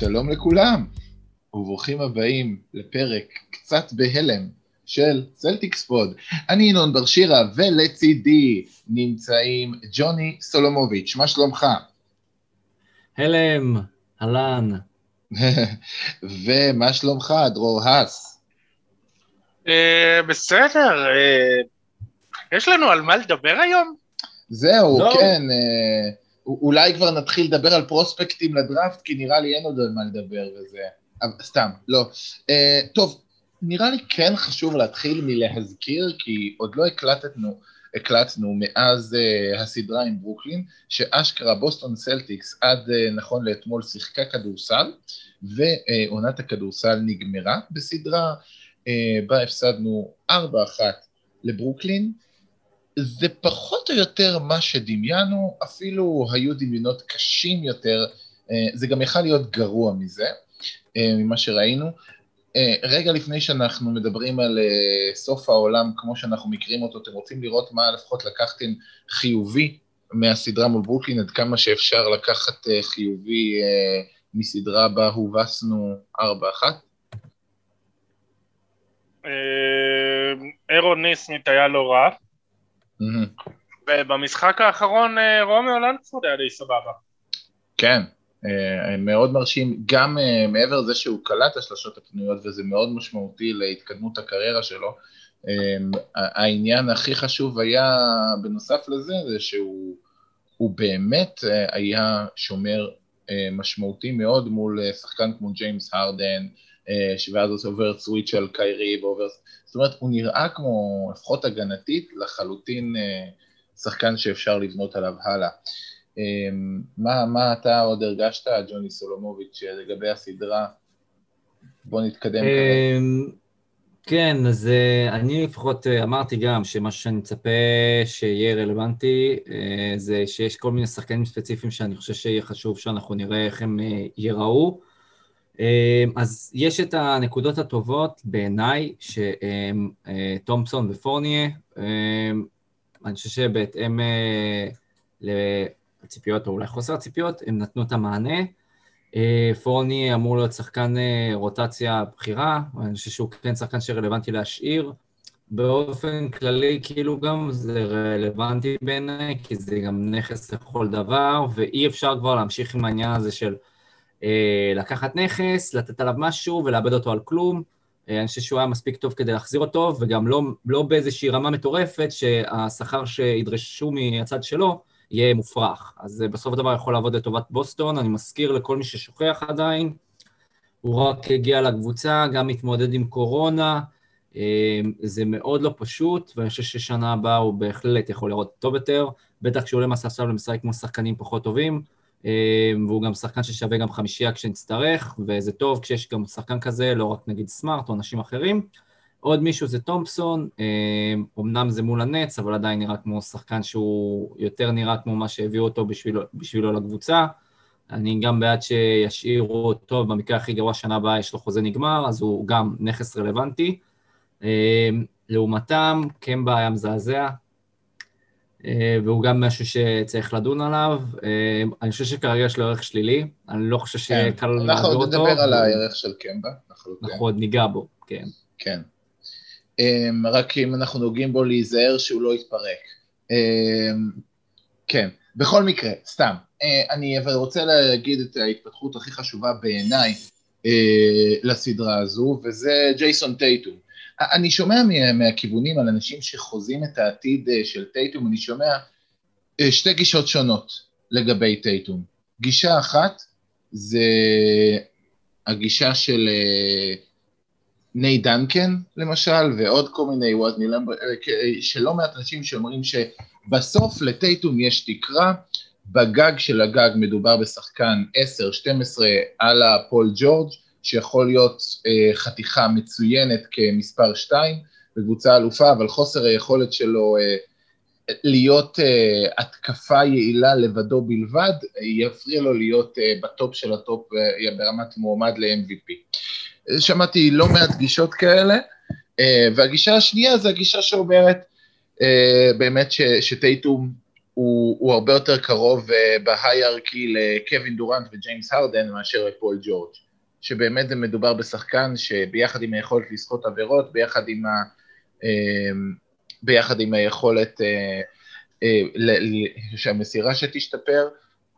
שלום לכולם, וברוכים הבאים לפרק קצת בהלם של צלטיקס פוד. אני ינון בר שירה, ולצידי נמצאים ג'וני סולומוביץ', מה שלומך? הלם, אהלן. ומה שלומך, דרור האס? אה, בסדר, אה, יש לנו על מה לדבר היום? זהו. כן. אולי כבר נתחיל לדבר על פרוספקטים לדראפט, כי נראה לי אין עוד על מה לדבר וזה. סתם, לא. אה, טוב, נראה לי כן חשוב להתחיל מלהזכיר, כי עוד לא הקלטנו, הקלטנו מאז אה, הסדרה עם ברוקלין, שאשכרה בוסטון סלטיקס עד אה, נכון לאתמול שיחקה כדורסל, ועונת הכדורסל נגמרה בסדרה אה, בה הפסדנו 4-1 לברוקלין, זה פחות או יותר מה שדמיינו, אפילו היו דמיונות קשים יותר, אה, זה גם יכל להיות גרוע מזה, אה, ממה שראינו. אה, רגע לפני שאנחנו מדברים על סוף העולם כמו שאנחנו מכירים אותו, אתם רוצים לראות מה לפחות לקחתם חיובי מהסדרה מול ברוקלין, עד כמה שאפשר לקחת חיובי מסדרה בה הובסנו 4-1? ארון ניסמית היה לא רע. ובמשחק האחרון אה, רומיאו לנגפורד היה די סבבה. כן, אה, מאוד מרשים, גם אה, מעבר לזה שהוא קלע השלשות הפנויות וזה מאוד משמעותי להתקדמות הקריירה שלו, העניין הכי חשוב היה, בנוסף לזה, זה שהוא באמת היה שומר משמעותי מאוד מול שחקן כמו ג'יימס הרדן, ואז עובר סוויץ' על קיירי ועובר... זאת אומרת, הוא נראה כמו, לפחות הגנתית, לחלוטין אה, שחקן שאפשר לבנות עליו הלאה. אה, מה, מה אתה עוד הרגשת, ג'וני סולומוביץ', לגבי הסדרה? בוא נתקדם כרגע. כן, אז אה, אני לפחות אמרתי גם שמה שאני מצפה שיהיה רלוונטי זה שיש כל מיני שחקנים ספציפיים שאני חושב שיהיה חשוב שאנחנו נראה איך הם ייראו. אמ, אז יש את הנקודות הטובות בעיניי, שתומפסון אה, ופורניה, אמ, אני חושב שבהתאם אה, לציפיות, או אולי חוסר הציפיות, הם נתנו את המענה. אה, פורני אמור להיות שחקן רוטציה בכירה, אני חושב שהוא כן שחקן שרלוונטי להשאיר. באופן כללי, כאילו גם זה רלוונטי בעיניי, כי זה גם נכס לכל דבר, ואי אפשר כבר להמשיך עם העניין הזה של לקחת נכס, לתת עליו משהו ולאבד אותו על כלום. אה, אני חושב שהוא היה מספיק טוב כדי להחזיר אותו, וגם לא, לא באיזושהי רמה מטורפת שהשכר שידרשו מהצד שלו יהיה מופרך. אז זה בסוף הדבר יכול לעבוד לטובת בוסטון, אני מזכיר לכל מי ששוכח עדיין, הוא רק הגיע לקבוצה, גם מתמודד עם קורונה, אה, זה מאוד לא פשוט, ואני חושב ששנה הבאה הוא בהחלט יכול לראות טוב יותר, בטח כשהוא עולה מהספסל ומשחק כמו שחקנים פחות טובים. אמ, והוא גם שחקן ששווה גם חמישייה כשנצטרך, וזה טוב כשיש גם שחקן כזה, לא רק נגיד סמארט או אנשים אחרים. עוד מישהו זה תומפסון, אמ, אמנם זה מול הנץ, אבל עדיין נראה כמו שחקן שהוא יותר נראה כמו מה שהביאו אותו בשבילו, בשבילו לקבוצה. אני גם בעד שישאירו אותו, במקרה הכי גרוע שנה הבאה יש לו חוזה נגמר, אז הוא גם נכס רלוונטי. אמ, לעומתם, קמבה היה מזעזע, והוא גם משהו שצריך לדון עליו. אה, אני חושב שכרגע יש לו ערך שלילי, אני לא חושב כן. שקל להעביר אותו. אנחנו עוד נדבר על הערך של קמבה. אנחנו עוד ניגע בו, כן. כן. אה, רק אם אנחנו נוגעים בו להיזהר שהוא לא יתפרק. כן, בכל מקרה, סתם. אני אבל רוצה להגיד את ההתפתחות הכי חשובה בעיניי לסדרה הזו, וזה ג'ייסון טייטום. אני שומע מהכיוונים על אנשים שחוזים את העתיד אה, של טייטום, אני שומע אה, שתי גישות שונות לגבי טייטום. גישה אחת זה הגישה של אה, ניי דנקן למשל, ועוד כל מיני, שלא מעט אנשים שאומרים שבסוף לטייטום יש תקרה, בגג של הגג מדובר בשחקן 10-12 על הפול ג'ורג', שיכול להיות אה, חתיכה מצוינת כמספר 2 בקבוצה אלופה, אבל חוסר היכולת שלו אה, להיות אה, התקפה יעילה לבדו בלבד, יפריע לו להיות אה, ב top של ה top אה, ברמת מועמד ל-MVP. שמעתי לא מעט גישות כאלה, אה, והגישה השנייה זה הגישה שאומרת אה, באמת שטייטום הוא, הוא הרבה יותר קרוב אה, בהיררכיה לקווין דורנט וג'יימס הרדן מאשר לפול ג'ורג', שבאמת זה מדובר בשחקן שביחד עם היכולת לסחוט עבירות, ביחד עם, ה, uh, ביחד עם היכולת uh, uh, שהמסירה שתשתפר,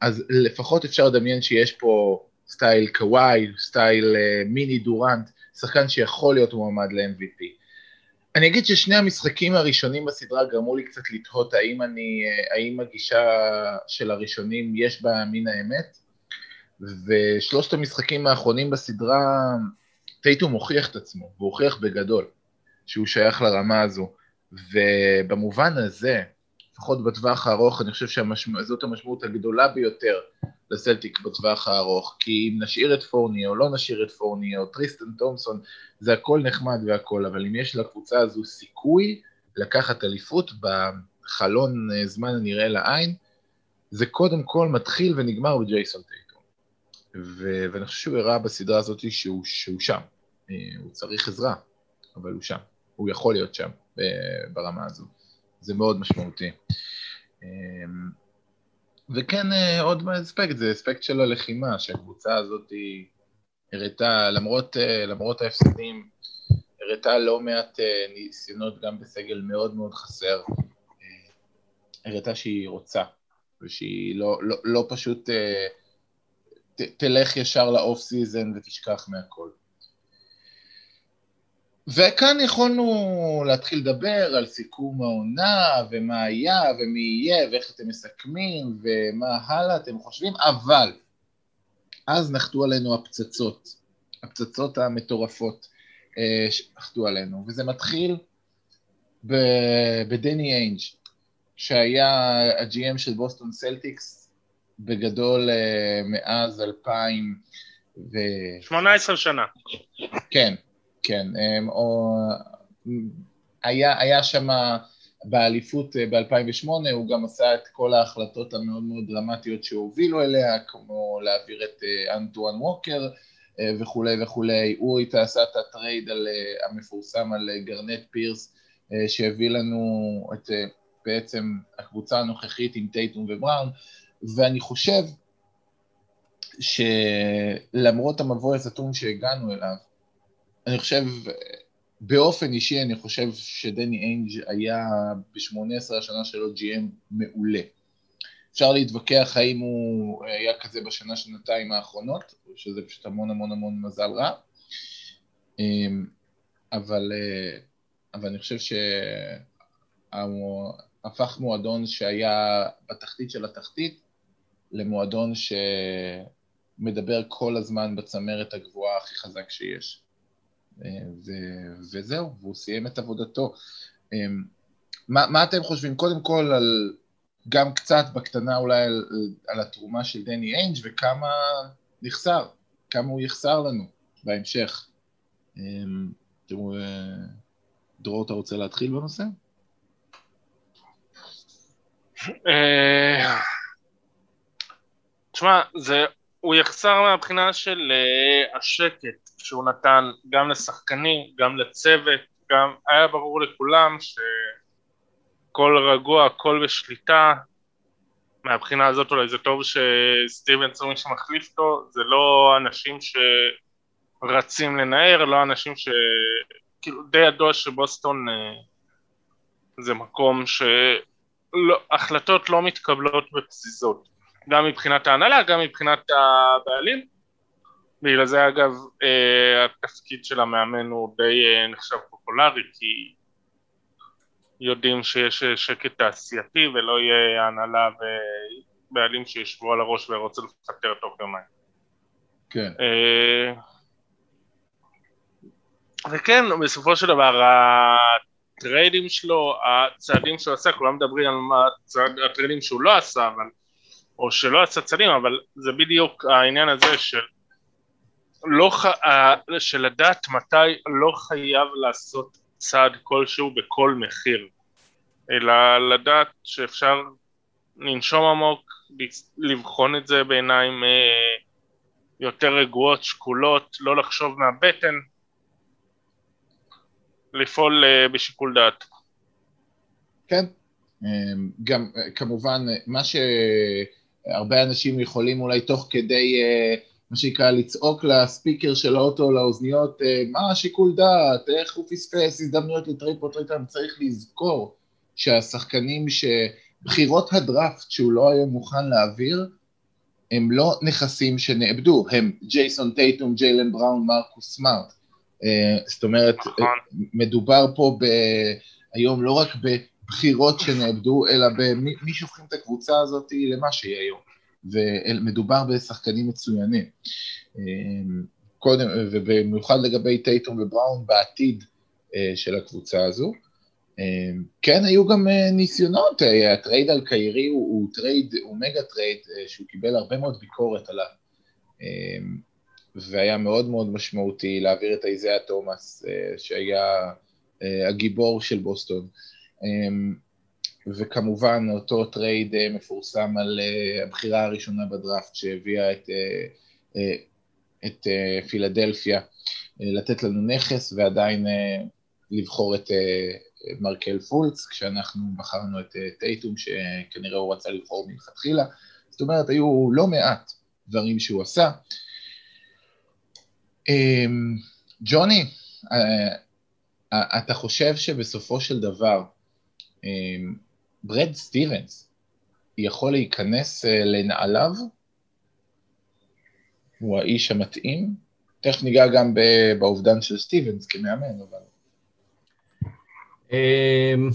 אז לפחות אפשר לדמיין שיש פה סטייל קוואי, סטייל uh, מיני דורנט, שחקן שיכול להיות מועמד ל-MVP. אני אגיד ששני המשחקים הראשונים בסדרה גרמו לי קצת לתהות האם אני, האם הגישה של הראשונים יש בה מן האמת, ושלושת המשחקים האחרונים בסדרה, טייטום הוכיח את עצמו, והוא הוכיח בגדול שהוא שייך לרמה הזו, ובמובן הזה, לפחות בטווח הארוך, אני חושב שזאת המשמעות הגדולה ביותר לסלטיק בטווח הארוך, כי אם נשאיר את פורני או לא נשאיר את פורני או טריסטן תומסון, זה הכל נחמד והכל, אבל אם יש לקבוצה הזו סיכוי לקחת אליפות בחלון אה, זמן הנראה לעין, זה קודם כל מתחיל ונגמר בג'ייסון טייטום. ו- ואני חושב שהוא הראה בסדרה הזאת שהוא, שהוא שם. אה, הוא צריך עזרה, אבל הוא שם. הוא יכול להיות שם ברמה הזו. זה מאוד משמעותי. אמ, וכן אה, עוד אספקט, זה אספקט של הלחימה, שהקבוצה הזאת הראתה, למרות, אה, למרות ההפסדים, הראתה לא מעט אה, ניסיונות גם בסגל מאוד מאוד חסר, הראתה שהיא רוצה, ושהיא לא, לא, לא פשוט תלך ישר ל off season ותשכח מהכל. וכאן יכולנו להתחיל לדבר על סיכום העונה, ומה היה, ומי יהיה, ואיך אתם מסכמים, ומה הלאה אתם חושבים, אבל אז נחתו עלינו הפצצות, הפצצות המטורפות אה, שנחתו עלינו, וזה מתחיל בדני איינג', שהיה ה-GM של בוסטון סלטיקס, בגדול אה, מאז 2000 ו... 18 שנה. כן, כן, אמ, או היה, היה שם באליפות אה, ב-2008, הוא גם עשה את כל ההחלטות המאוד מאוד דרמטיות שהובילו אליה, כמו להעביר את אה, אנטואן ווקר אה, וכולי וכולי, הוא איתה עשה את ה trade על, המפורסם על גארנט פירס, שהביא לנו את בעצם הקבוצה הנוכחית עם טייטום ובראון, ואני חושב שלמרות המבוי הסתום שהגענו אליו, אני חושב, באופן אישי אני חושב שדני איינג' היה ב-18 השנה שלו GM מעולה. אפשר להתווכח האם הוא היה כזה בשנה שנתיים האחרונות, שזה פשוט המון המון המון מזל רע, אמ, אבל, אבל אני חושב שהפך מועדון שהיה בתחתית של התחתית למועדון שמדבר כל הזמן בצמרת הגבוהה הכי חזק שיש. ו- וזהו, והוא סיים את עבודתו. אמ, מה, מה אתם חושבים? קודם כל על, גם קצת בקטנה אולי על, על התרומה של דני איינג' וכמה נחסר, כמה הוא יחסר לנו בהמשך. אמ, תראו, אה, דרור, אתה רוצה להתחיל בנושא? תשמע, זה, הוא יחסר מהבחינה של אה, השקט שהוא נתן גם לשחקנים, גם לצוות, גם היה ברור לכולם שכל רגוע, הכל בשליטה, מהבחינה הזאת אולי זה טוב שסטיבן סומי שמחליף אותו, זה לא אנשים שרצים לנער, לא אנשים ש... כאילו די ידוע שבוסטון אה, זה מקום שהחלטות לא מתקבלות בפזיזות, גם מבחינת ההנהלה, גם מבחינת הבעלים, בגלל זה אגב אה, התפקיד של המאמן הוא די אה, נחשב פופולרי כי יודעים שיש אה, שקט תעשייתי ולא יהיה הנהלה ובעלים שישבו על הראש ורוצה לפטר תוך יומיים. כן. וכן, בסופו של דבר הטריידים שלו, הצעדים שהוא עשה, כולם מדברים על מה הטריידים שהוא לא עשה, אבל, או שלא עשה צעדים, אבל זה בדיוק העניין הזה של לא, שלדעת מתי לא חייב לעשות צעד כלשהו בכל מחיר, אלא לדעת שאפשר לנשום עמוק, לבחון את זה בעיניים אה, יותר רגועות, שקולות, לא לחשוב מהבטן, לפעול אה, בשיקול דעת. כן, גם כמובן, מה שהרבה אנשים יכולים אולי תוך כדי, מה שנקרא, לצעוק ל speaker של האוטו, לאוזניות, מה השיקול דעת, איך הוא פספס הזדמנויות ל trade או trade, צריך לזכור שהשחקנים שבחירות הדראפט שהוא לא היה מוכן להעביר, הם לא נכסים שנאבדו, הם ג'ייסון טייטום, ג'יילן בראון, מרקוס סמארט. אה, זאת אומרת, נכון. מדובר פה ב... היום לא רק בבחירות שנאבדו, אלא במי שופכים את הקבוצה הזאת למה שהיא היום. ומדובר בשחקנים מצוינים. אה, קודם, ובמיוחד לגבי טייטום ובראון בעתיד אה, של הקבוצה הזו. אמ, כן, היו גם אה, ניסיונות, אה, ה trade על קיירי הוא, הוא trade, הוא mega trade, שהוא קיבל הרבה מאוד ביקורת עליו, אמ, והיה מאוד מאוד משמעותי להעביר את איזיה תומאס, שהיה הגיבור של בוסטון. אמ, וכמובן אותו trade מפורסם על הבחירה הראשונה בדראפט שהביאה את, את פילדלפיה לתת לנו נכס ועדיין לבחור את מרקל פולץ, כשאנחנו בחרנו את אה, טייטום, שכנראה הוא רצה לבחור מלכתחילה. זאת אומרת, היו לא מעט דברים שהוא עשה. אמ, ג'וני, אה, אה, אתה חושב שבסופו של דבר ברד סטיבנס יכול להיכנס לנעליו? הוא האיש המתאים? תכף ניגע גם באובדן של סטיבנס כמאמן, אבל... אמ,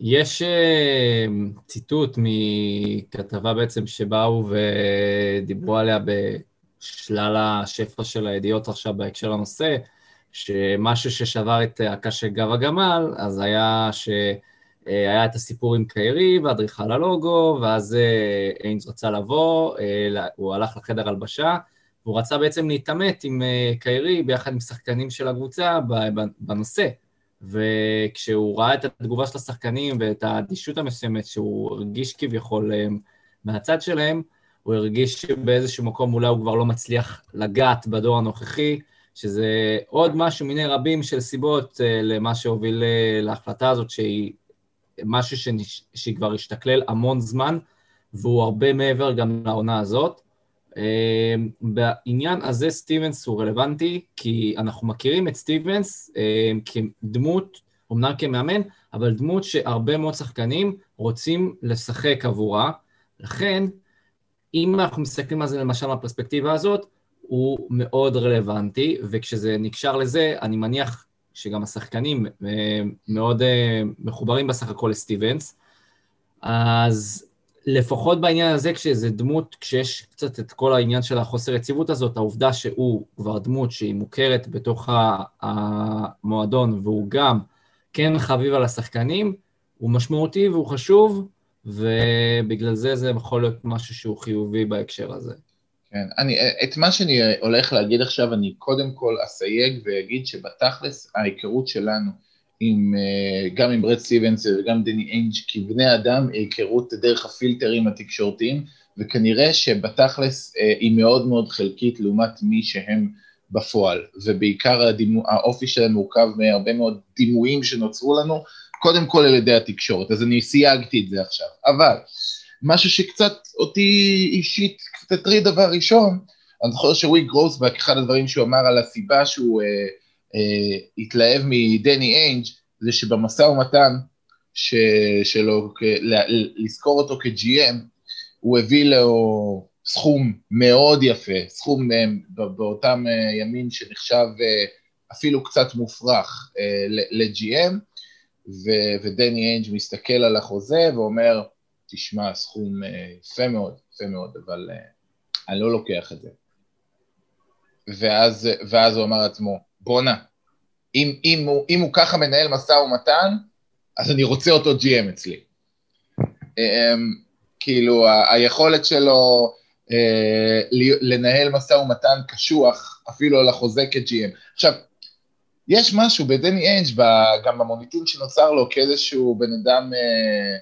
יש אמ, ציטוט מכתבה בעצם שבאו ודיברו עליה בשלל השפע של הידיעות עכשיו בהקשר לנושא, שמשהו ששבר את הקש של גב הגמל, אז היה שהיה את הסיפור עם קיירי ואדריכל הלוגו, ואז אה, איינס רצה לבוא, אה, הוא הלך לחדר הלבשה, והוא רצה בעצם להתעמת עם אה, קיירי ביחד עם שחקנים של הקבוצה בנושא. וכשהוא ראה את התגובה של השחקנים ואת האדישות המסוימת שהוא הרגיש כביכול אה, מהצד שלהם, הוא הרגיש שבאיזשהו מקום אולי הוא כבר לא מצליח לגעת בדור הנוכחי, שזה עוד משהו מיני רבים של סיבות למה שהוביל להחלטה הזאת, שהיא משהו שנש... שהיא כבר השתכלל המון זמן, והוא הרבה מעבר גם לעונה הזאת. אמ, בעניין הזה סטיבנס הוא רלוונטי, כי אנחנו מכירים את סטיבנס אמ, כדמות, אמנם כמאמן, אבל דמות שהרבה מאוד שחקנים רוצים לשחק עבורה. לכן, אם אנחנו מסתכלים על זה למשל מהפרספקטיבה הזאת, הוא מאוד רלוונטי, וכשזה נקשר לזה, אני מניח שגם השחקנים אמ, מאוד מחוברים בסך הכל לסטיבנס. אז לפחות בעניין הזה, כשזה דמות, כשיש קצת את כל העניין של החוסר יציבות הזאת, העובדה שהוא כבר דמות שהיא מוכרת בתוך המועדון, והוא גם כן חביב על השחקנים, הוא משמעותי והוא חשוב, ובגלל זה זה יכול להיות משהו שהוא חיובי בהקשר הזה. כן, אני, את מה שאני הולך להגיד עכשיו, אני קודם כל אסייג ואגיד שבתכלס ההיכרות שלנו עם, אה, גם עם ברד סטיבנס וגם דני איינג' כבני אדם, היכרות דרך הפילטרים התקשורתיים, וכנראה שבתכלס אה, היא מאוד מאוד חלקית לעומת מי שהם בפועל, ובעיקר הדימו, האופי שלהם מורכב מהרבה מאוד דימויים שנוצרו לנו, קודם כל על ידי התקשורת, אז אני סייגתי את זה עכשיו. אבל משהו שקצת אותי אישית קצת הטריד דבר ראשון, אני זוכר שוויק גרוסבק, אחד הדברים שהוא אמר על הסיבה שהוא... אה, אה, התלהב מדני איינג' זה שבמשא ומתן ש, שלו, לזכור אותו כ-GM, הוא הביא לו סכום מאוד יפה, סכום אה, באותם אה, ימים שנחשב אפילו קצת מופרך ל-GM, ודני איינג' מסתכל על החוזה ואומר, תשמע, סכום יפה מאוד, יפה מאוד, אבל אני לא לוקח את זה. ואז, ואז הוא אמר לעצמו, בואנה, אם, אם, אם הוא ככה מנהל משא ומתן, אז אני רוצה אותו GM אצלי. אמ, כאילו, היכולת שלו אה, לנהל משא ומתן קשוח, אפילו על החוזה כ-GM. עכשיו, יש משהו בדני אנג', גם במוניטין שנוצר לו כאיזשהו בן אדם, אה,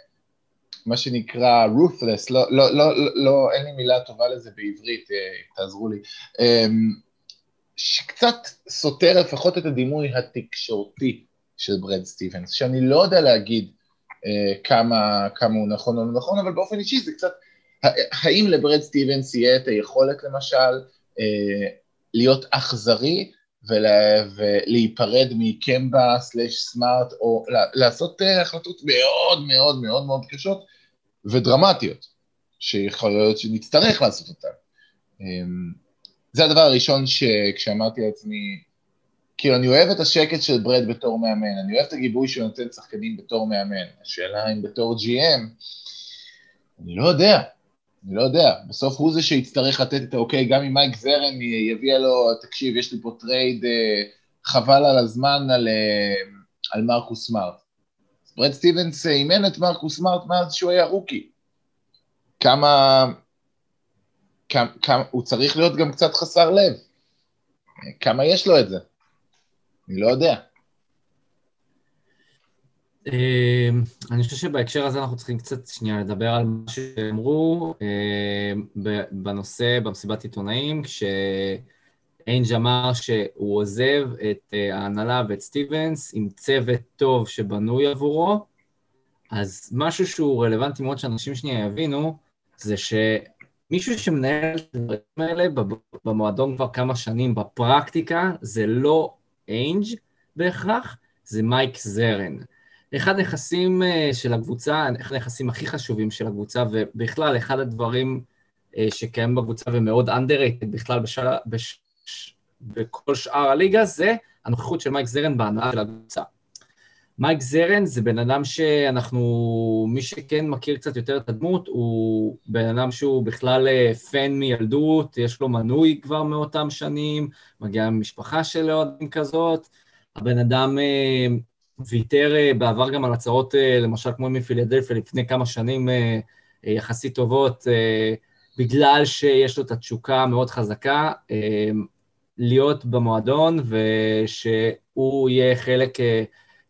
מה שנקרא ruthless, לא, לא, לא, לא, אין לי מילה טובה לזה בעברית, אה, תעזרו לי. אה, שקצת סותר לפחות את הדימוי התקשורתי של ברד סטיבנס, שאני לא יודע להגיד, כמה, כמה הוא נכון או לא נכון, אבל באופן אישי זה קצת, האם לברד סטיבנס יהיה את היכולת למשל להיות אכזרי ולה, ולהיפרד מקמבה סלאש סמארט, או לעשות החלטות מאוד מאוד מאוד מאוד קשות ודרמטיות, שיכול להיות שנצטרך לעשות אותן. זה הדבר הראשון שכשאמרתי לעצמי, כאילו אני אוהב את השקט של ברד בתור מאמן, אני אוהב את הגיבוי שהוא נותן שחקנים בתור מאמן, השאלה אם בתור GM, אני לא יודע, אני לא יודע, בסוף הוא זה שיצטרך לתת את האוקיי, גם אם מייק זרן יביא לו, תקשיב, יש לי פה trade, אה, חבל על הזמן על, אה, על מרקוס סמארט. ברד סטיבנס אימן את מרקוס סמארט מאז שהוא היה רוקי. כמה, כמה, כמה, הוא צריך להיות גם קצת חסר לב. כמה יש לו את זה? אני לא יודע. אמ, אני חושב שבהקשר הזה אנחנו צריכים קצת שנייה לדבר על מה שאמרו אמ, בנושא, במסיבת עיתונאים, כשאיינג' אמר שהוא עוזב את אה, ההנהלה ואת סטיבנס עם צוות טוב שבנוי עבורו, אז משהו שהוא רלוונטי מאוד שאנשים שנייה יבינו, זה שמישהו שמנהל את הדברים האלה במועדון כבר כמה שנים, בפרקטיקה, זה לא איינג' בהכרח, זה מייק זרן. אחד הנכסים אה, של הקבוצה, אחד הנכסים הכי חשובים של הקבוצה, ובכלל אחד הדברים אה, שקיים בקבוצה ומאוד underrated בכלל בשל... בש... בכל שאר הליגה, זה הנוכחות של מייק זרן בהנאה של הקבוצה. מייק זרן זה בן אדם שאנחנו, מי שכן מכיר קצת יותר את הדמות, הוא בן אדם שהוא בכלל פן אה, מילדות, יש לו מנוי כבר מאותם שנים, מגיע ממשפחה של אוהדים כזאת, הבן אדם ויתר אה, בעבר גם על הצהרות, אה, למשל כמו מפילדלפיה לפני כמה שנים אה, יחסית טובות, בגלל שיש לו את התשוקה המאוד חזקה להיות במועדון ושהוא יהיה חלק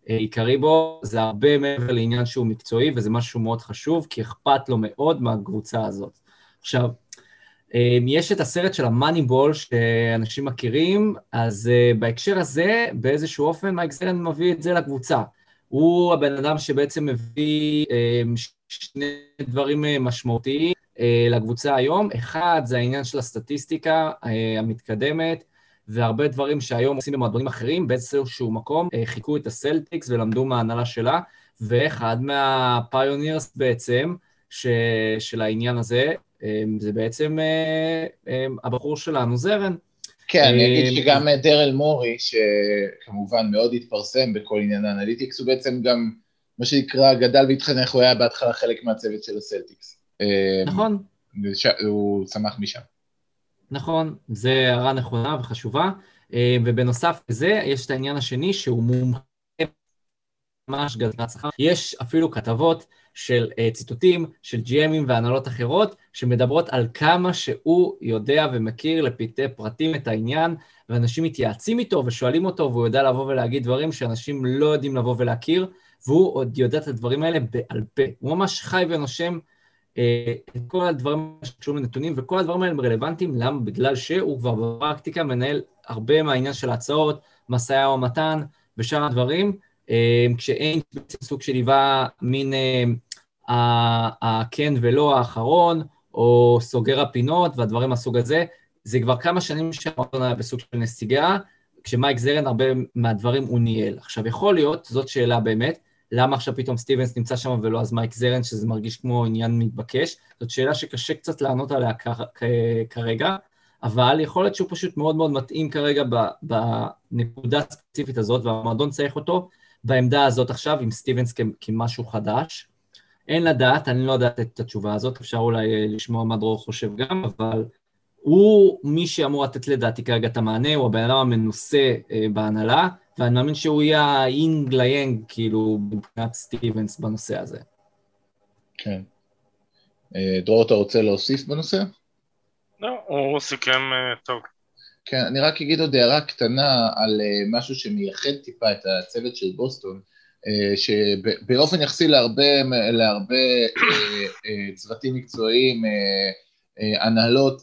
עיקרי בו, זה הרבה מעבר לעניין שהוא מקצועי וזה משהו מאוד חשוב, כי אכפת לו מאוד מהקבוצה הזאת. עכשיו, אמ, יש את הסרט של המאניבול שאנשים מכירים, אז אה, בהקשר הזה, באיזשהו אופן מייק זרן מביא את זה לקבוצה. הוא הבן אדם שבעצם מביא שני דברים אה, משמעותיים אה, לקבוצה היום. אחד, זה העניין של הסטטיסטיקה המתקדמת, והרבה דברים שהיום עושים במועדונים אחרים, באיזשהו מקום חיכו את הסלטיקס ולמדו מההנהלה שלה, ואחד מהפיונירס בעצם, ש, של העניין הזה, אמ, זה בעצם אה, הבחור שלנו, זרן. כן, אני אגיד שגם דרל מורי, שכמובן מאוד התפרסם בכל עניין האנליטיקס, הוא בעצם גם, מה שנקרא, גדל והתחנך, הוא היה בהתחלה חלק מהצוות של הסלטיקס. נכון. הוא צמח משם. נכון, זו הערה נכונה וחשובה. ובנוסף לזה, יש את העניין השני שהוא מומחה ממש גדלת שכר. יש אפילו כתבות של uh, ציטוטים של GMים והנהלות אחרות, שמדברות על כמה שהוא יודע ומכיר לפרטי פרטים את העניין, ואנשים מתייעצים איתו ושואלים אותו, והוא יודע לבוא ולהגיד דברים שאנשים לא יודעים לבוא ולהכיר, והוא עוד יודע את הדברים האלה בעל פה. הוא ממש חי ונושם את כל הדברים שקשורים לנתונים, וכל הדברים האלה הם רלוונטיים, למה? בגלל שהוא כבר בפרקטיקה מנהל הרבה מהעניין של ההצעות, משא ומתן ושאר הדברים, uh, כשאין סוג של היווה מין... Uh, הכן ולא האחרון, או סוגר הפינות והדברים מהסוג הזה. זה כבר כמה שנים שהמועדון היה בסוג של נסיגה, כשמייק זרן הרבה מהדברים הוא ניהל. עכשיו, יכול להיות, זאת שאלה באמת, למה עכשיו פתאום סטיבנס נמצא שם ולא אז מייק זרן, שזה מרגיש כמו עניין מתבקש? זאת שאלה שקשה קצת לענות עליה כרגע, אבל יכול להיות שהוא פשוט מאוד מאוד מתאים כרגע בנקודה הספציפית הזאת, והמועדון צריך אותו בעמדה הזאת עכשיו עם סטיבנס כמשהו חדש. אין לדעת, אני לא יודעת את התשובה הזאת, אפשר אולי אה, לשמוע מה דרור חושב גם, אבל הוא מי שאמור לתת לדעתי כרגע את המענה, הוא הבן אדם המנוסה אה, בהנהלה, ואני מאמין שהוא יהיה האינג ליאנג, כאילו, מבחינת סטיבנס בנושא הזה. כן. אה, דרור, אתה רוצה להוסיף בנושא? לא, הוא סיכם טוב. כן, אני רק אגיד עוד הערה קטנה על משהו שמייחד טיפה את הצוות של בוסטון. אה, שבאופן יחסי להרבה, להרבה אה, אה, צוותים מקצועיים, הנהלות,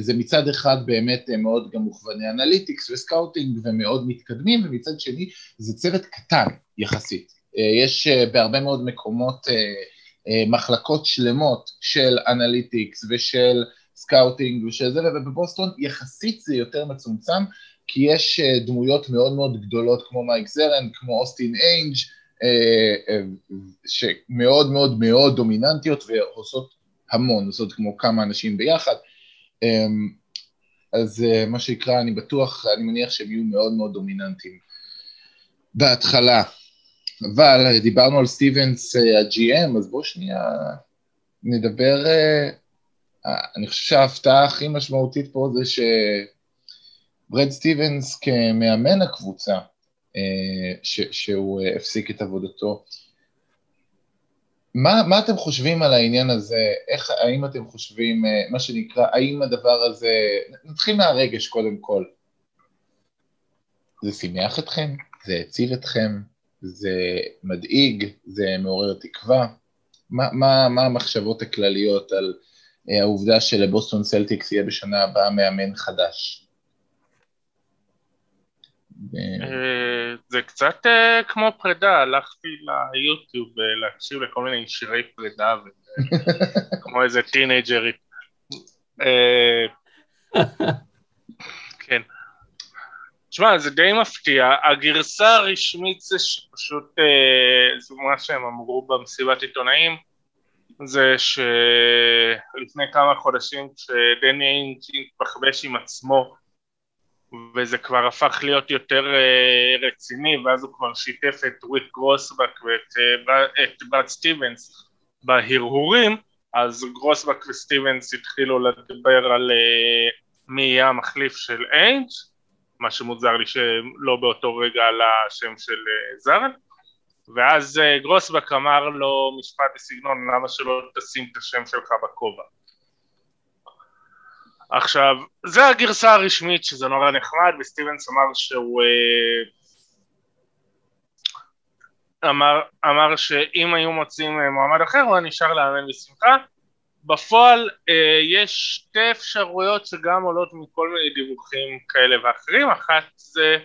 זה מצד אחד באמת מאוד גם מוכווני analytics ו scouting ומאוד מתקדמים, ומצד שני זה צוות קטן יחסית. יש בהרבה מאוד מקומות מחלקות שלמות של analytics ושל scouting ושל זה, ובבוסטון יחסית זה יותר מצומצם, כי יש דמויות מאוד מאוד גדולות כמו מייק זרן, כמו אוסטין איינג', שמאוד מאוד מאוד דומיננטיות ועושות המון, עושות כמו כמה אנשים ביחד. אז מה שנקרא, אני בטוח, אני מניח שהם יהיו מאוד מאוד דומיננטיים בהתחלה. אבל דיברנו על סטיבנס ה-GM, אז בואו שנייה נדבר, אני חושב שההפתעה הכי משמעותית פה זה שברד סטיבנס כמאמן הקבוצה, ש, שהוא הפסיק את עבודתו. מה, מה אתם חושבים על העניין הזה? איך, האם אתם חושבים, מה שנקרא, האם הדבר הזה, נתחיל מהרגש קודם כל. זה שימח אתכם? זה הציל אתכם? זה מדאיג? זה מעורר תקווה? מה, מה, מה המחשבות הכלליות על העובדה שלבוסטון סלטיקס יהיה בשנה הבאה מאמן חדש? אה, זה קצת אה, כמו פרידה, הלכתי ליוטיוב אה, להקשיב לכל מיני שירי פרידה, כמו איזה טינג'רית. כן. תשמע, זה די מפתיע, הגרסה הרשמית זה שפשוט, זה מה שהם אמרו במסיבת עיתונאים, זה שלפני כמה חודשים כשדני איינג' התבחבש עם עצמו וזה כבר הפך להיות יותר אה, רציני ואז הוא כבר שיתף את וויק גרוסבק ואת אה, ברד סטיבנס בהרהורים אז גרוסבק וסטיבנס התחילו לדבר על אה, מי יהיה המחליף של איינג' מה שמוזר לי שלא באותו רגע על השם של זארן ואז גרוסבק אמר לו משפט בסגנון למה שלא תשים את השם שלך בכובע עכשיו, זה הגרסה הרשמית שזה נורא נחמד וסטיבנס אמר שהוא אה, אמר, אמר שאם היו מוצאים אה, מועמד אחר הוא נשאר לאמן בשמחה. בפועל אה, יש שתי אפשרויות שגם עולות מכל מיני דיווחים כאלה ואחרים. אחת זה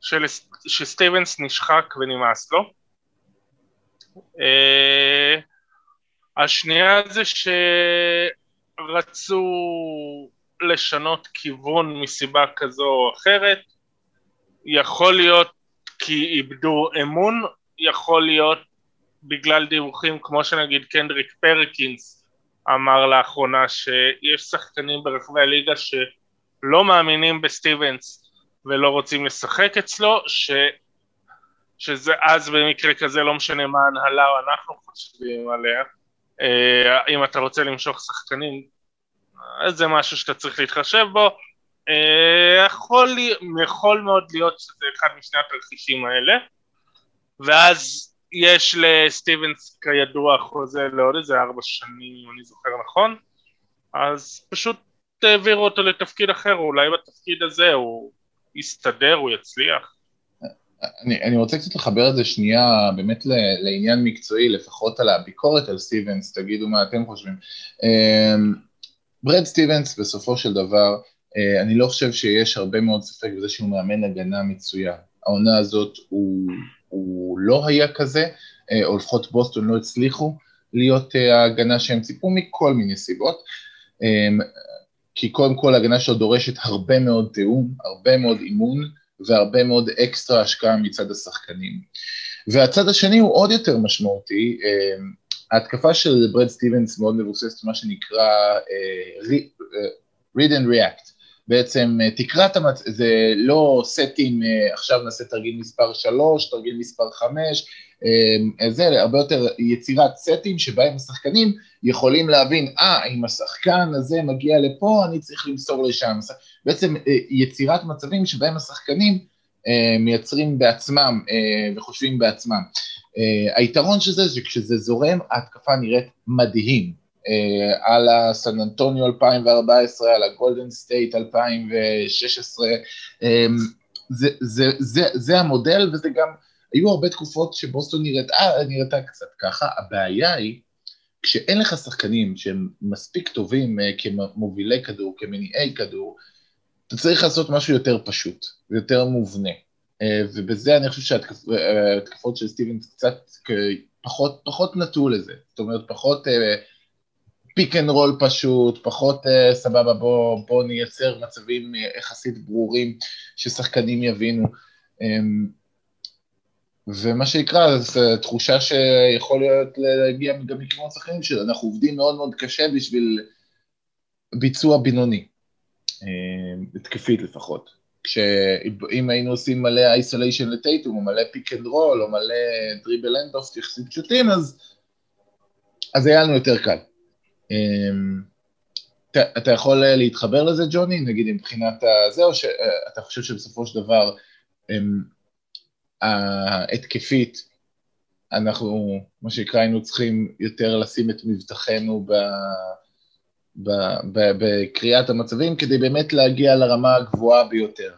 של, שסטיבנס נשחק ונמאס לו. אה, השנייה זה שרצו לשנות כיוון מסיבה כזו או אחרת, יכול להיות כי איבדו אמון, יכול להיות בגלל דיווחים כמו שנגיד קנדריק פרקינס אמר לאחרונה שיש שחקנים ברחבי הליגה שלא מאמינים בסטיבנס ולא רוצים לשחק אצלו, ש... שזה אז במקרה כזה לא משנה מה ההנהלה או אנחנו חושבים עליה, אם אתה רוצה למשוך שחקנים זה משהו שאתה צריך להתחשב בו. אה, יכול, יכול מאוד להיות שזה אחד משני התרחישים האלה, ואז יש לסטיבנס כידוע חוזה לעוד איזה ארבע שנים, אם אני זוכר נכון, אז פשוט העבירו אותו לתפקיד אחר, אולי בתפקיד הזה הוא יסתדר, הוא יצליח. אני, אני רוצה קצת לחבר את זה שנייה באמת לעניין מקצועי, לפחות על הביקורת על סטיבנס, תגידו מה אתם חושבים. אמ, ברד סטיבנס בסופו של דבר, אה, אני לא חושב שיש הרבה מאוד ספק בזה שהוא מאמן הגנה מצוין. העונה הזאת הוא, הוא לא היה כזה, אה, או לפחות בוסטון לא הצליחו להיות אה, ההגנה שהם ציפו מכל מיני סיבות. כי קודם כל ההגנה שלו דורשת הרבה מאוד תיאום, הרבה מאוד אימון והרבה מאוד אקסטרה השקעה מצד השחקנים. והצד השני הוא עוד יותר משמעותי, ההתקפה של ברד סטיבנס מאוד מבוססת מה שנקרא uh, read and react, בעצם uh, תקרא את המצ... זה לא סטים, עכשיו נעשה תרגיל מספר 3, תרגיל מספר 5, uh, זה הרבה יותר יצירת סטים שבהם השחקנים יכולים להבין, אה, ah, אם השחקן הזה מגיע לפה, אני צריך למסור לשם. בעצם uh, יצירת מצבים שבהם השחקנים uh, מייצרים בעצמם uh, וחושבים בעצמם. היתרון של זה, שכשזה זורם, ההתקפה נראית מדהים. על הסן אנטוניו 2014, על הגולדן סטייט 2016, um, זה, זה, זה, זה המודל וזה גם, היו הרבה תקופות שבוסטון נראית, אה, נראתה קצת ככה, הבעיה היא כשאין לך שחקנים שהם מספיק טובים אה, כמובילי כדור, כמניעי כדור, אתה צריך לעשות משהו יותר פשוט ויותר מובנה. ובזה אני חושב שההתקפות של סטיבנס קצת פחות, פחות נטו לזה, זאת אומרת פחות pick and roll פשוט, פחות סבבה בוא, בוא נייצר מצבים יחסית ברורים ששחקנים יבינו. ומה שיקרה זו תחושה שיכול להיות להגיע גם מכיוון שחקנים שאנחנו עובדים מאוד מאוד קשה בשביל ביצוע בינוני, התקפית לפחות. כשאם היינו עושים מלא isolation לטייטום, או מלא pick and roll, או מלא dribble handoff יחסית פשוטים, אז, אז היה לנו יותר קל. אתה, אתה יכול להתחבר לזה, ג'וני? נגיד מבחינת הזה, או שאתה חושב שבסופו של דבר ההתקפית, אנחנו, מה שנקרא, היינו צריכים יותר לשים את מבטחנו ב... בקריאת המצבים כדי באמת להגיע לרמה הגבוהה ביותר.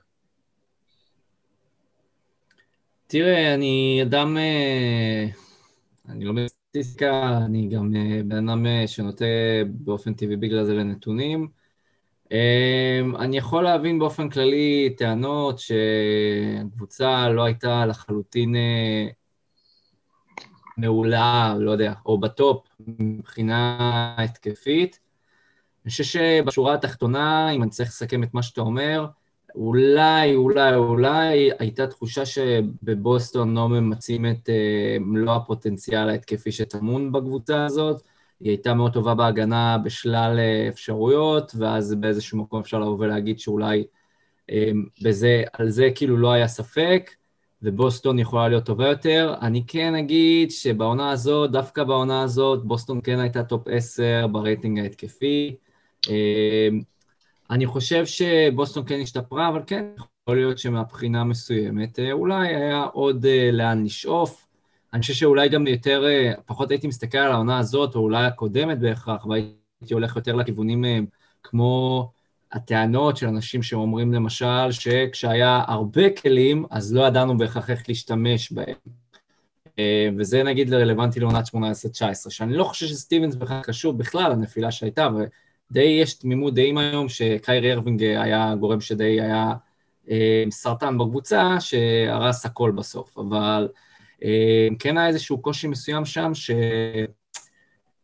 תראה, אני אדם, אה, אני לא בסטטיסטיקה, אני גם אה, בן אדם אה, שנוטה באופן טבעי בגלל זה לנתונים. אני יכול להבין באופן כללי טענות שהקבוצה לא הייתה לחלוטין מעולה, לא יודע, או בטופ מבחינה התקפית. אני חושב שבשורה התחתונה, אם אני צריך לסכם את מה שאתה אומר, אולי, אולי, אולי הייתה תחושה שבבוסטון לא ממצים את uh, מלוא הפוטנציאל ההתקפי שטמון בקבוצה הזאת. היא הייתה מאוד טובה בהגנה בשלל uh, אפשרויות, ואז באיזשהו מקום אפשר לבוא ולהגיד שאולי um, בזה, על זה כאילו לא היה ספק, ובוסטון יכולה להיות טובה יותר. אני כן אגיד שבעונה הזאת, דווקא בעונה הזאת, בוסטון כן הייתה top 10 ברייטינג ההתקפי. אמ, אני חושב שבוסטון כן השתפרה, אבל כן, יכול להיות שמבחינה מסוימת אה, אולי היה עוד אה, לאן לשאוף. אני חושב שאולי גם יותר, אה, פחות הייתי מסתכל על העונה הזאת, או אולי הקודמת בהכרח, והייתי הולך יותר לכיוונים כמו הטענות של אנשים שאומרים למשל, שכשהיה הרבה כלים, אז לא ידענו בהכרח איך להשתמש בהם. וזה נגיד רלוונטי לעונת 18-19, שאני לא חושב שסטיבנס בכלל קשור בכלל לנפילה שהייתה, די יש תמימות דעים היום שקיירי ארווינג היה גורם שדי היה אה, סרטן בקבוצה, שהרס הכל בסוף, אבל אה, כן היה איזשהו קושי מסוים שם,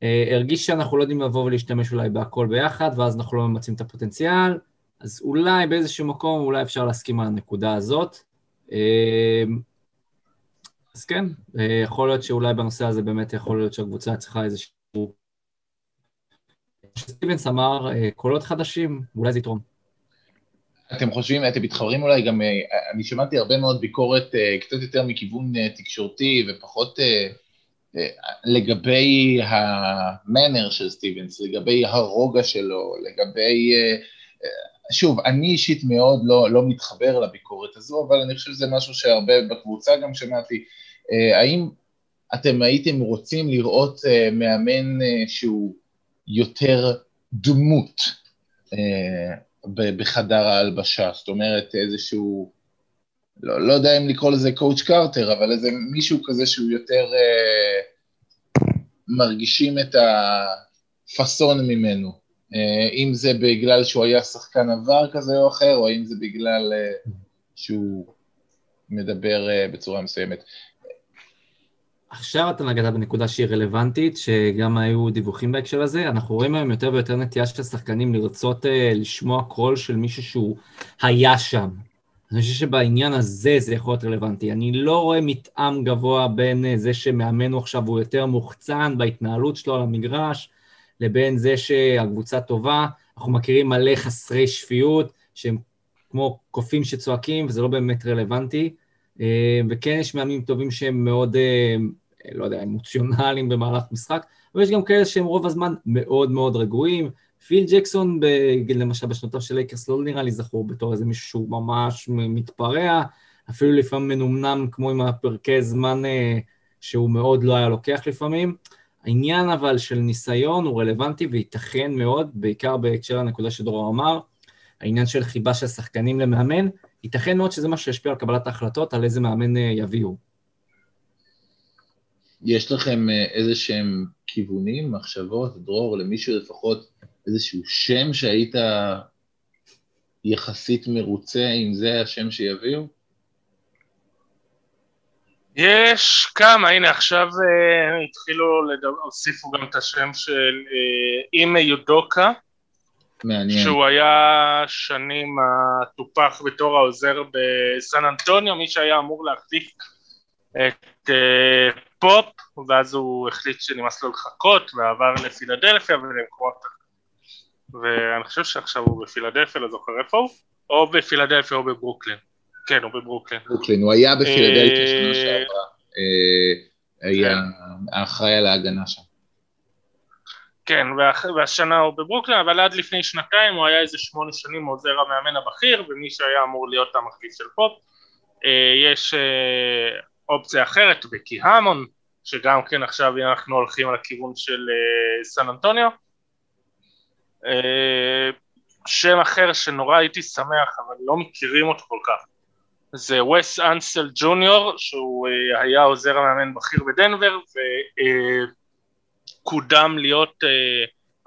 שהרגיש אה, שאנחנו לא יודעים לבוא ולהשתמש אולי בהכל ביחד, ואז אנחנו לא ממצים את הפוטנציאל, אז אולי באיזשהו מקום, אולי אפשר להסכים על הנקודה הזאת. אה, אז כן, אה, יכול להיות שאולי בנושא הזה באמת יכול להיות שהקבוצה צריכה איזשהו שסטיבנס אמר, אה, קולות חדשים, אולי זה יתרום. אתם חושבים, אתם מתחברים אולי גם, אה, אני שמעתי הרבה מאוד ביקורת אה, קצת יותר מכיוון תקשורתי ופחות לגבי המנר של סטיבנס, לגבי הרוגע שלו, לגבי... שוב, אני אישית מאוד לא, לא מתחבר לביקורת הזו, אבל אני חושב שזה משהו שהרבה בקבוצה גם שמעתי. האם אתם הייתם רוצים לראות מאמן שהוא יותר דמות אה, בחדר ההלבשה, זאת אומרת איזשהו, לא, לא יודע אם לקרוא לזה קואוצ' קרטר, אבל איזה מישהו כזה שהוא יותר אה, מרגישים את הפאסון ממנו, אה, אם זה בגלל שהוא היה שחקן עבר כזה או אחר, או אם זה בגלל אה, שהוא מדבר אה, בצורה מסוימת. עכשיו אתה נגעת בנקודה שהיא רלוונטית, שגם היו דיווחים בהקשר הזה. אנחנו רואים היום יותר ויותר נטייה של שחקנים לרצות uh, לשמוע קול של מישהו שהוא היה שם. אני חושב שבעניין הזה זה יכול להיות רלוונטי. אני לא רואה מתאם גבוה בין uh, זה שמאמן עכשיו הוא יותר מוחצן בהתנהלות שלו על המגרש, לבין זה שהקבוצה טובה. אנחנו מכירים מלא חסרי שפיות, שהם כמו קופים שצועקים, וזה לא באמת רלוונטי. Uh, וכן יש מאמנים טובים שהם מאוד... Uh, לא יודע, אמוציונליים במהלך משחק, אבל יש גם כאלה שהם רוב הזמן מאוד מאוד רגועים. פיל ג'קסון, למשל בשנותיו בלייקרס, לא נראה לי זכור בתור איזה מישהו שהוא ממש מתפרע, אפילו לפעמים מנומנם כמו עם הפרקי זמן אה, שהוא מאוד לא היה לוקח לפעמים. העניין אבל של ניסיון הוא רלוונטי וייתכן מאוד, בעיקר בהקשר לנקודה שדרור אמר, העניין של חיבה של שחקנים למאמן, ייתכן מאוד שזה מה שישפיע על קבלת ההחלטות, על איזה מאמן אה, יביאו. יש לכם אה, איזה שהם כיוונים, מחשבות, דרור, למישהו לפחות איזשהו שם שהיית יחסית מרוצה אם זה השם שיביאו? יש כמה, הנה עכשיו uh, התחילו, לדבר, הוסיפו גם את השם של אימי יודוקה, מעניין. שהוא היה שנים הטופח בתור העוזר בסן אנטוניו, מי שהיה אמור להחליף את uh, פופ, ואז הוא החליט שנמאס לו לחכות ועבר לפילדלפיה ולמקומות ואני חושב שעכשיו הוא בפילדלפיה, לא זוכר איפה הוא, או בפילדלפיה או בברוקלין. כן, הוא בברוקלין. ברוקלין, הוא היה בפילדלפיה אה, שנה שעברה. אה, היה האחראי על ההגנה שם. כן, והשנה הוא בברוקלין, אבל עד לפני שנתיים הוא היה איזה שמונה שנים עוזר המאמן הבכיר, ומי שהיה אמור להיות המחליף של פופ. אה, יש אופציה אחרת, בקי האמון, שגם כן עכשיו אנחנו הולכים על הכיוון של אה, סן אנטוניו. אה, שם אחר שנורא הייתי שמח, אבל לא מכירים אותו כל כך. זה וס אנסל ג'וניור, שהוא אה, היה עוזר המאמן בכיר בדנבר, וקודם להיות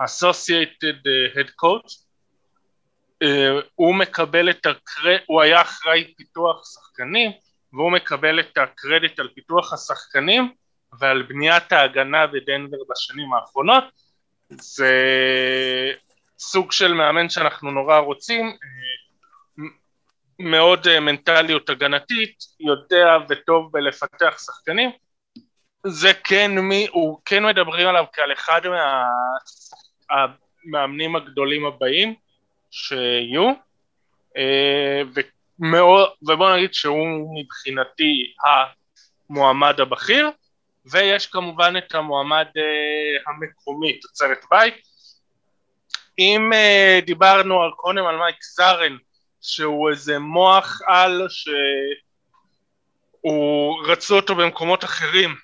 Associated Head Coach. הוא מקבל את הקרדיט, הוא היה אחראי פיתוח שחקנים, והוא מקבל את הקרדיט על פיתוח השחקנים ועל בניית ההגנה בדנבר בשנים האחרונות. זה סוג של מאמן שאנחנו נורא רוצים, אה, מאוד אה, מנטליות הגנתית, יודע וטוב בלפתח שחקנים. זה כן מי, הוא כן מדברים עליו כעל אחד מהמאמנים הגדולים הבאים שיהיו, ומאוד, ובוא נגיד שהוא מבחינתי המועמד הבכיר, ויש כמובן את המועמד אה, המקומי, תוצרת בית. אם אה, דיברנו על קודם על מייק זארן, שהוא איזה מוח על שהוא רצו אותו במקומות אחרים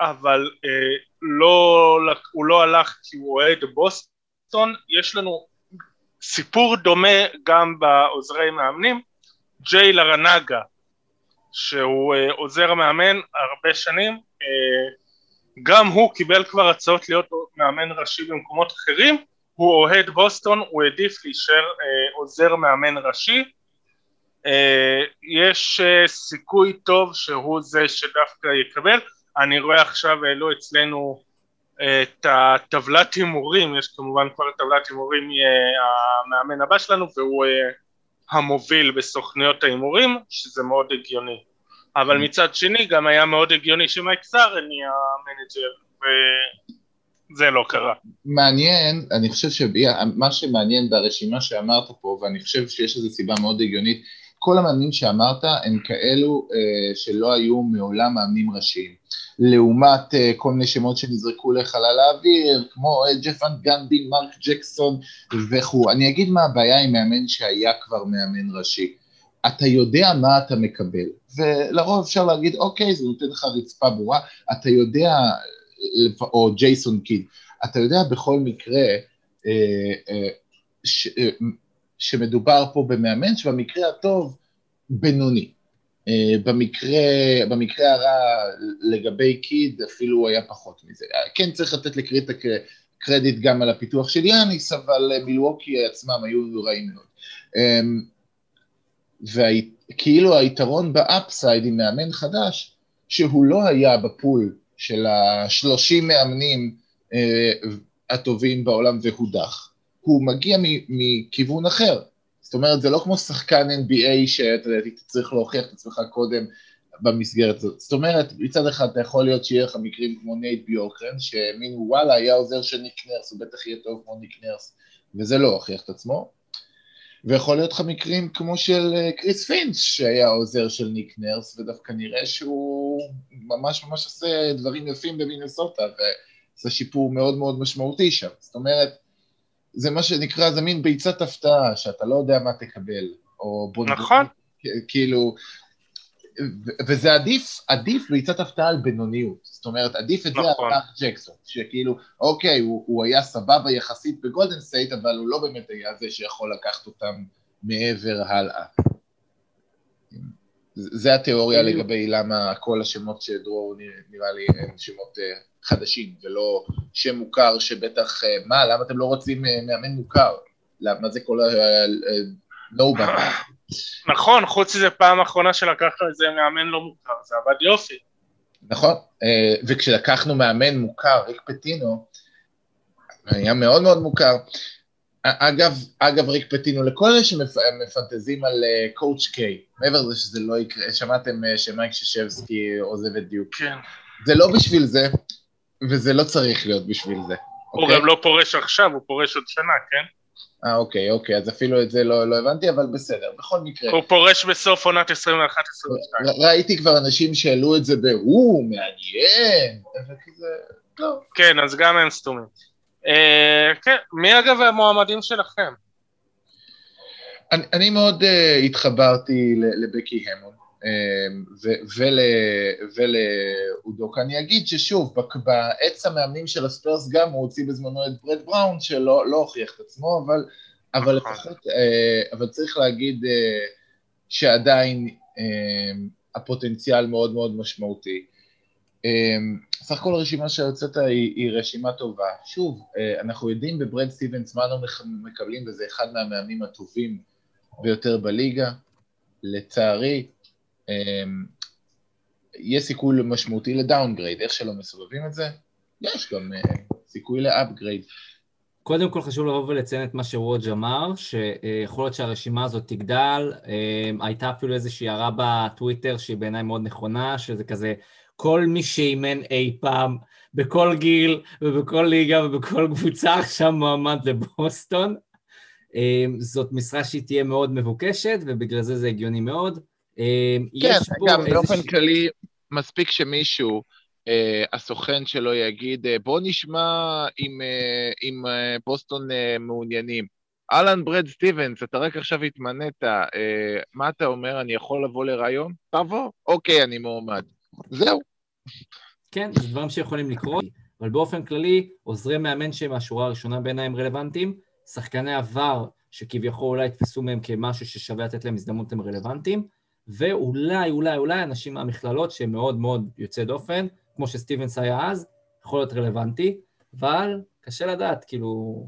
אבל אה, לא, הוא לא הלך כי הוא אוהד בוסטון יש לנו סיפור דומה גם בעוזרי מאמנים ג'יי לרנגה שהוא אה, עוזר מאמן הרבה שנים אה, גם הוא קיבל כבר הצעות להיות מאמן ראשי במקומות אחרים הוא אוהד בוסטון, הוא העדיף להישאר אה, עוזר מאמן ראשי. אה, יש אה, סיכוי טוב שהוא זה שדווקא יקבל. אני רואה עכשיו העלו אצלנו אה, את הטבלת הימורים, יש כמובן כבר טבלת הימורים מהמאמן הבא שלנו והוא המוביל בסוכניות ההימורים, שזה מאוד הגיוני. אבל מצד שני גם היה מאוד הגיוני שמייק זארן יהיה ה manager, זה לא קרה. מעניין, אני חושב שמה שמעניין ברשימה שאמרת פה, ואני חושב שיש איזו סיבה מאוד הגיונית, כל המאמנים שאמרת הם כאלו אה, שלא היו מעולם מאמנים ראשיים. לעומת אה, כל מיני שמות שנזרקו לחלל האוויר, כמו אה, ג'ף ואן גנדי, מרק ג'קסון וכו'. אני אגיד מה הבעיה עם מאמן שהיה כבר מאמן ראשי. אתה יודע מה אתה מקבל, ולרוב אפשר להגיד, אוקיי, זה נותן לך רצפה ברורה, אתה יודע או ג'ייסון קיד. אתה יודע בכל מקרה אה, אה, ש, אה, שמדובר פה במאמן שבמקרה הטוב בינוני. במקרה, במקרה הרע לגבי קיד אפילו היה פחות מזה. כן צריך לתת לקיד קרדיט גם על הפיתוח של יאניס, אבל מילווקי עצמם היו רעים מאוד. וכאילו היתרון ב upside עם מאמן חדש, שהוא לא היה ב pool של השלושים מאמנים אה, הטובים בעולם והודח, הוא מגיע מכיוון אחר. זאת אומרת, זה לא כמו שחקן NBA שאתה צריך להוכיח את עצמך קודם במסגרת הזאת. זאת אומרת, מצד אחד אתה יכול להיות שיהיה לך מקרים כמו נייט ביורקגרן, שמין וואלה, היה עוזר של ניק נרס, הוא בטח יהיה טוב כמו ניק נרס, וזה לא הוכיח את עצמו. ויכול להיות לך מקרים כמו של אה, קריס פינץ' שהיה עוזר של ניק נרס ודווקא נראה שהוא ממש ממש עושה דברים יפים במינסוטה ועושה שיפור מאוד מאוד משמעותי שם זאת אומרת זה מה שנקרא זה מין ביצת הפתעה שאתה לא יודע מה תקבל או בוא נכון כאילו וזה עדיף, עדיף ביצת הפתעה על בינוניות, זאת אומרת עדיף את זה נכון. על מרק ג'קסון, שכאילו אוקיי הוא, הוא היה סבבה יחסית בגולדן סטייט אבל הוא לא באמת היה זה שיכול לקחת אותם מעבר הלאה. זה התיאוריה לגבי למה כל השמות שדרור נראה לי הם שמות אה, חדשים ולא שם מוכר שבטח, אה, מה למה אתם לא רוצים אה, מאמן מוכר? למה זה כל ה... נכון, חוץ מזה פעם אחרונה שלקחת איזה מאמן לא מוכר, זה עבד יופי. נכון, אה, וכשלקחנו מאמן מוכר, ריק פטינו, היה מאוד מאוד מוכר. אגב, אגב ריק פטינו, לכל אלה שמפנטזים על קואוצ' קיי, מעבר לזה שזה לא יקרה, שמעתם שמייק ששבסקי עוזב את דיוק. כן. זה לא בשביל זה, וזה לא צריך להיות בשביל זה. הוא אוקיי? גם לא פורש עכשיו, הוא פורש עוד שנה, כן? אה, אוקיי, אוקיי, אז אפילו את זה לא, לא הבנתי, אבל בסדר, בכל מקרה. הוא פורש בסוף עונת 21-22. ראיתי כבר אנשים שהעלו את זה ב... או, מעניין, וכזה, לא. כן, אז גם הם סתומים. אה, כן, מי אגב המועמדים שלכם? אני, אני מאוד uh, התחברתי לבקי המון. אמ, ולאודוק. אני אגיד ששוב, בעץ המאמנים של הספרס גם הוא הוציא בזמנו את ברד בראון, שלא לא הוכיח את עצמו, אבל, אבל נכון. לפחות, אה, אבל צריך להגיד אה, שעדיין אה, הפוטנציאל מאוד מאוד משמעותי. סך הכל הרשימה שהוצאת היא, היא רשימה טובה. שוב, אנחנו יודעים בברד סטיבנס מה אנחנו מקבלים, וזה אחד מהמאמנים הטובים ביותר בליגה. לצערי, אמ, יש סיכוי משמעותי ל downgrade, איך שלא מסובבים את זה, יש גם אה, סיכוי ל upgrade. קודם כל חשוב לבוא ולציין את מה שוודג' אמר, שיכול להיות שהרשימה הזאת תגדל, אמ, הייתה אפילו איזושהי הערה בטוויטר שהיא בעיניי מאוד נכונה, שזה כזה, כל מי שאימן אי פעם, בכל גיל ובכל ליגה ובכל קבוצה עכשיו מועמד לבוסטון. אמ, זאת משרה שהיא תהיה מאוד מבוקשת, ובגלל זה זה הגיוני מאוד. אמ, כן, גם באופן כללי, מספיק שמישהו, אה, הסוכן שלו יגיד, אה, בוא נשמע אם, אה, אם בוסטון מעוניינים. אהלן ברד סטיבנס, אתה רק עכשיו התמנית, מה אתה אומר, אני יכול לבוא לרעיון? תבוא, אוקיי, אני מועמד. זהו. כן, זה דברים שיכולים לקרות, אבל באופן כללי, עוזרי מאמן שהם מהשורה הראשונה בעיניי הם רלוונטיים, שחקני עבר שכביכול אולי יתפסו מהם כמשהו ששווה לתת להם הזדמנות הם רלוונטיים, ואולי, אולי, אולי אנשים מהמכללות שהם מאוד מאוד יוצאי דופן, כמו שסטיבנס היה אז, יכול להיות רלוונטי, אבל קשה לדעת, כאילו...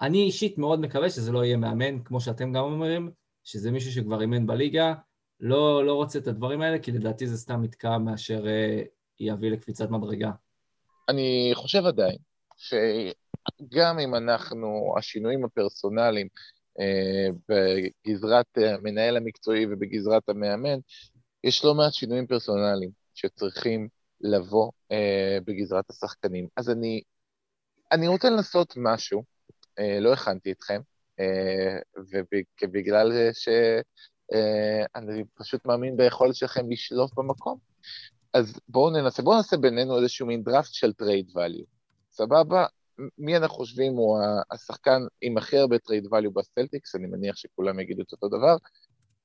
אני אישית מאוד מקווה שזה לא יהיה מאמן, כמו שאתם גם אומרים, שזה מישהו שכבר אימן בליגה, לא, לא רוצה את הדברים האלה, כי לדעתי זה סתם מתקע מאשר אה, יביא לקפיצת מדרגה. אני חושב עדיין שגם אם אנחנו, השינויים הפרסונליים בגזרת המנהל המקצועי ובגזרת המאמן, יש לא מעט שינויים פרסונליים שצריכים לבוא אה, בגזרת השחקנים. אז אני, אני רוצה לנסות משהו, אה, לא הכנתי אתכם, אה, ובגלל שאני אה, פשוט מאמין ביכולת שלכם לשלוף במקום, אז בואו ננסה, בואו נעשה בינינו איזשהו מין דראפט של trade value. סבבה? מי אנחנו חושבים הוא השחקן עם הכי הרבה trade value בסלטיקס, אני מניח שכולם יגידו את אותו דבר,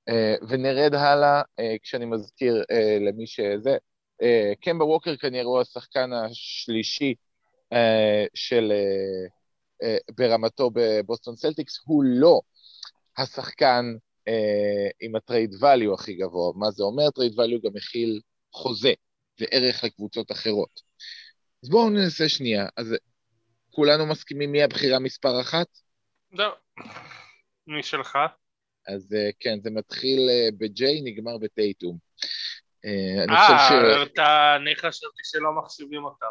אה, ונרד הלאה, אה, כשאני מזכיר אה, למי שזה, קמבה ווקר כנראה הוא השחקן השלישי של, ברמתו בבוסטון סלטיקס, הוא לא השחקן עם ה trade value הכי גבוה. מה זה אומר? trade value גם מכיל חוזה וערך לקבוצות אחרות. אז בואו ננסה שנייה. אז כולנו מסכימים מי הבחירה מספר אחת? לא. מי שלך? אז אה, כן, זה מתחיל אה, ב-J, נגמר בטייטום. אה, אני חושב ש... אה, אתה, אני חשבתי שלא מחשיבים אותה.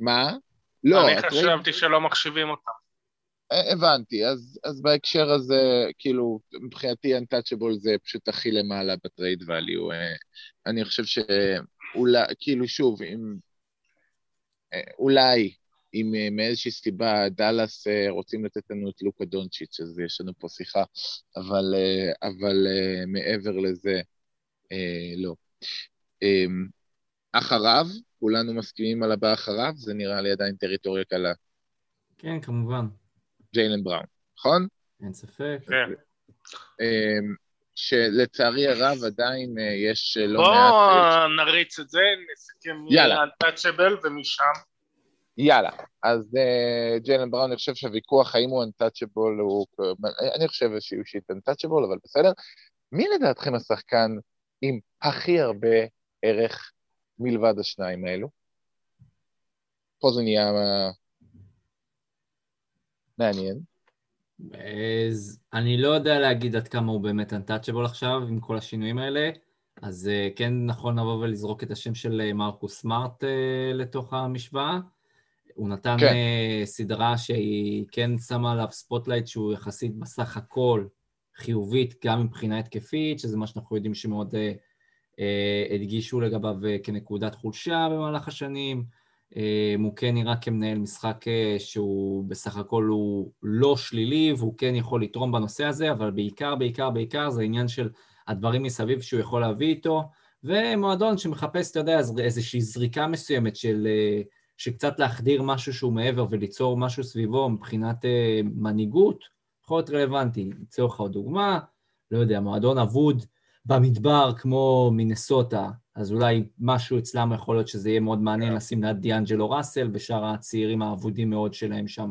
מה? לא, אני חשבתי שלא מחשיבים אותה. הבנתי, אז, אז בהקשר הזה, כאילו, מבחינתי Untouchable זה פשוט הכי למעלה ב trade value. אני חושב שאולי, כאילו, שוב, אם... אולי אם אה, מאיזושהי סיבה דאלאס אה, רוצים לתת לנו את לוקה דונצ'יץ', אז יש לנו פה שיחה, אבל, אה, אבל מעבר לזה, לא. אמ, אחריו, כולנו מסכימים על הבא אחריו, זה נראה לי עדיין טריטוריה קלה. כן, כמובן. ג'יילן בראון, נכון? אין ספק. כן. אמ, שלצערי הרב עדיין יש לא בוא מעט... בוא נריץ את זה, נסכם מ-untouchable ומשם. יאללה, אז uh, ג'יילן בראון, אני חושב שהוויכוח האם הוא אנטאצ'בול הוא... אני חושב שהוא אישית אנטאצ'בול, אבל בסדר. מי לדעתכם השחקן עם הכי הרבה ערך מלבד השניים האלו? פה זה נהיה מעניין. אז אני לא יודע להגיד עד כמה הוא באמת untouchable עכשיו, עם כל השינויים האלה. אז כן נכון לבוא ולזרוק את השם של מרקוס סמארט לתוך המשוואה. הוא נתן כן. סדרה שהיא כן שמה עליו spotlight שהוא יחסית בסך הכל חיובית, גם מבחינה התקפית, שזה מה שאנחנו יודעים שמאוד הדגישו לגביו כנקודת חולשה במהלך השנים. הוא כן נראה כמנהל משחק שהוא בסך הכל הוא לא שלילי והוא כן יכול לתרום בנושא הזה, אבל בעיקר, בעיקר, בעיקר זה עניין של הדברים מסביב שהוא יכול להביא איתו, ומועדון שמחפש, אתה יודע, איזושהי זריקה מסוימת של, של קצת להחדיר משהו שהוא מעבר וליצור משהו סביבו מבחינת מנהיגות, יכול להיות רלוונטי. לצורך לך עוד דוגמה, לא יודע, מועדון אבוד במדבר כמו מינסוטה, אז אולי משהו אצלם יכול להיות שזה יהיה מאוד מעניין כן. לשים ליד דיאנג'לו ראסל ושאר הצעירים האבודים מאוד שלהם שם.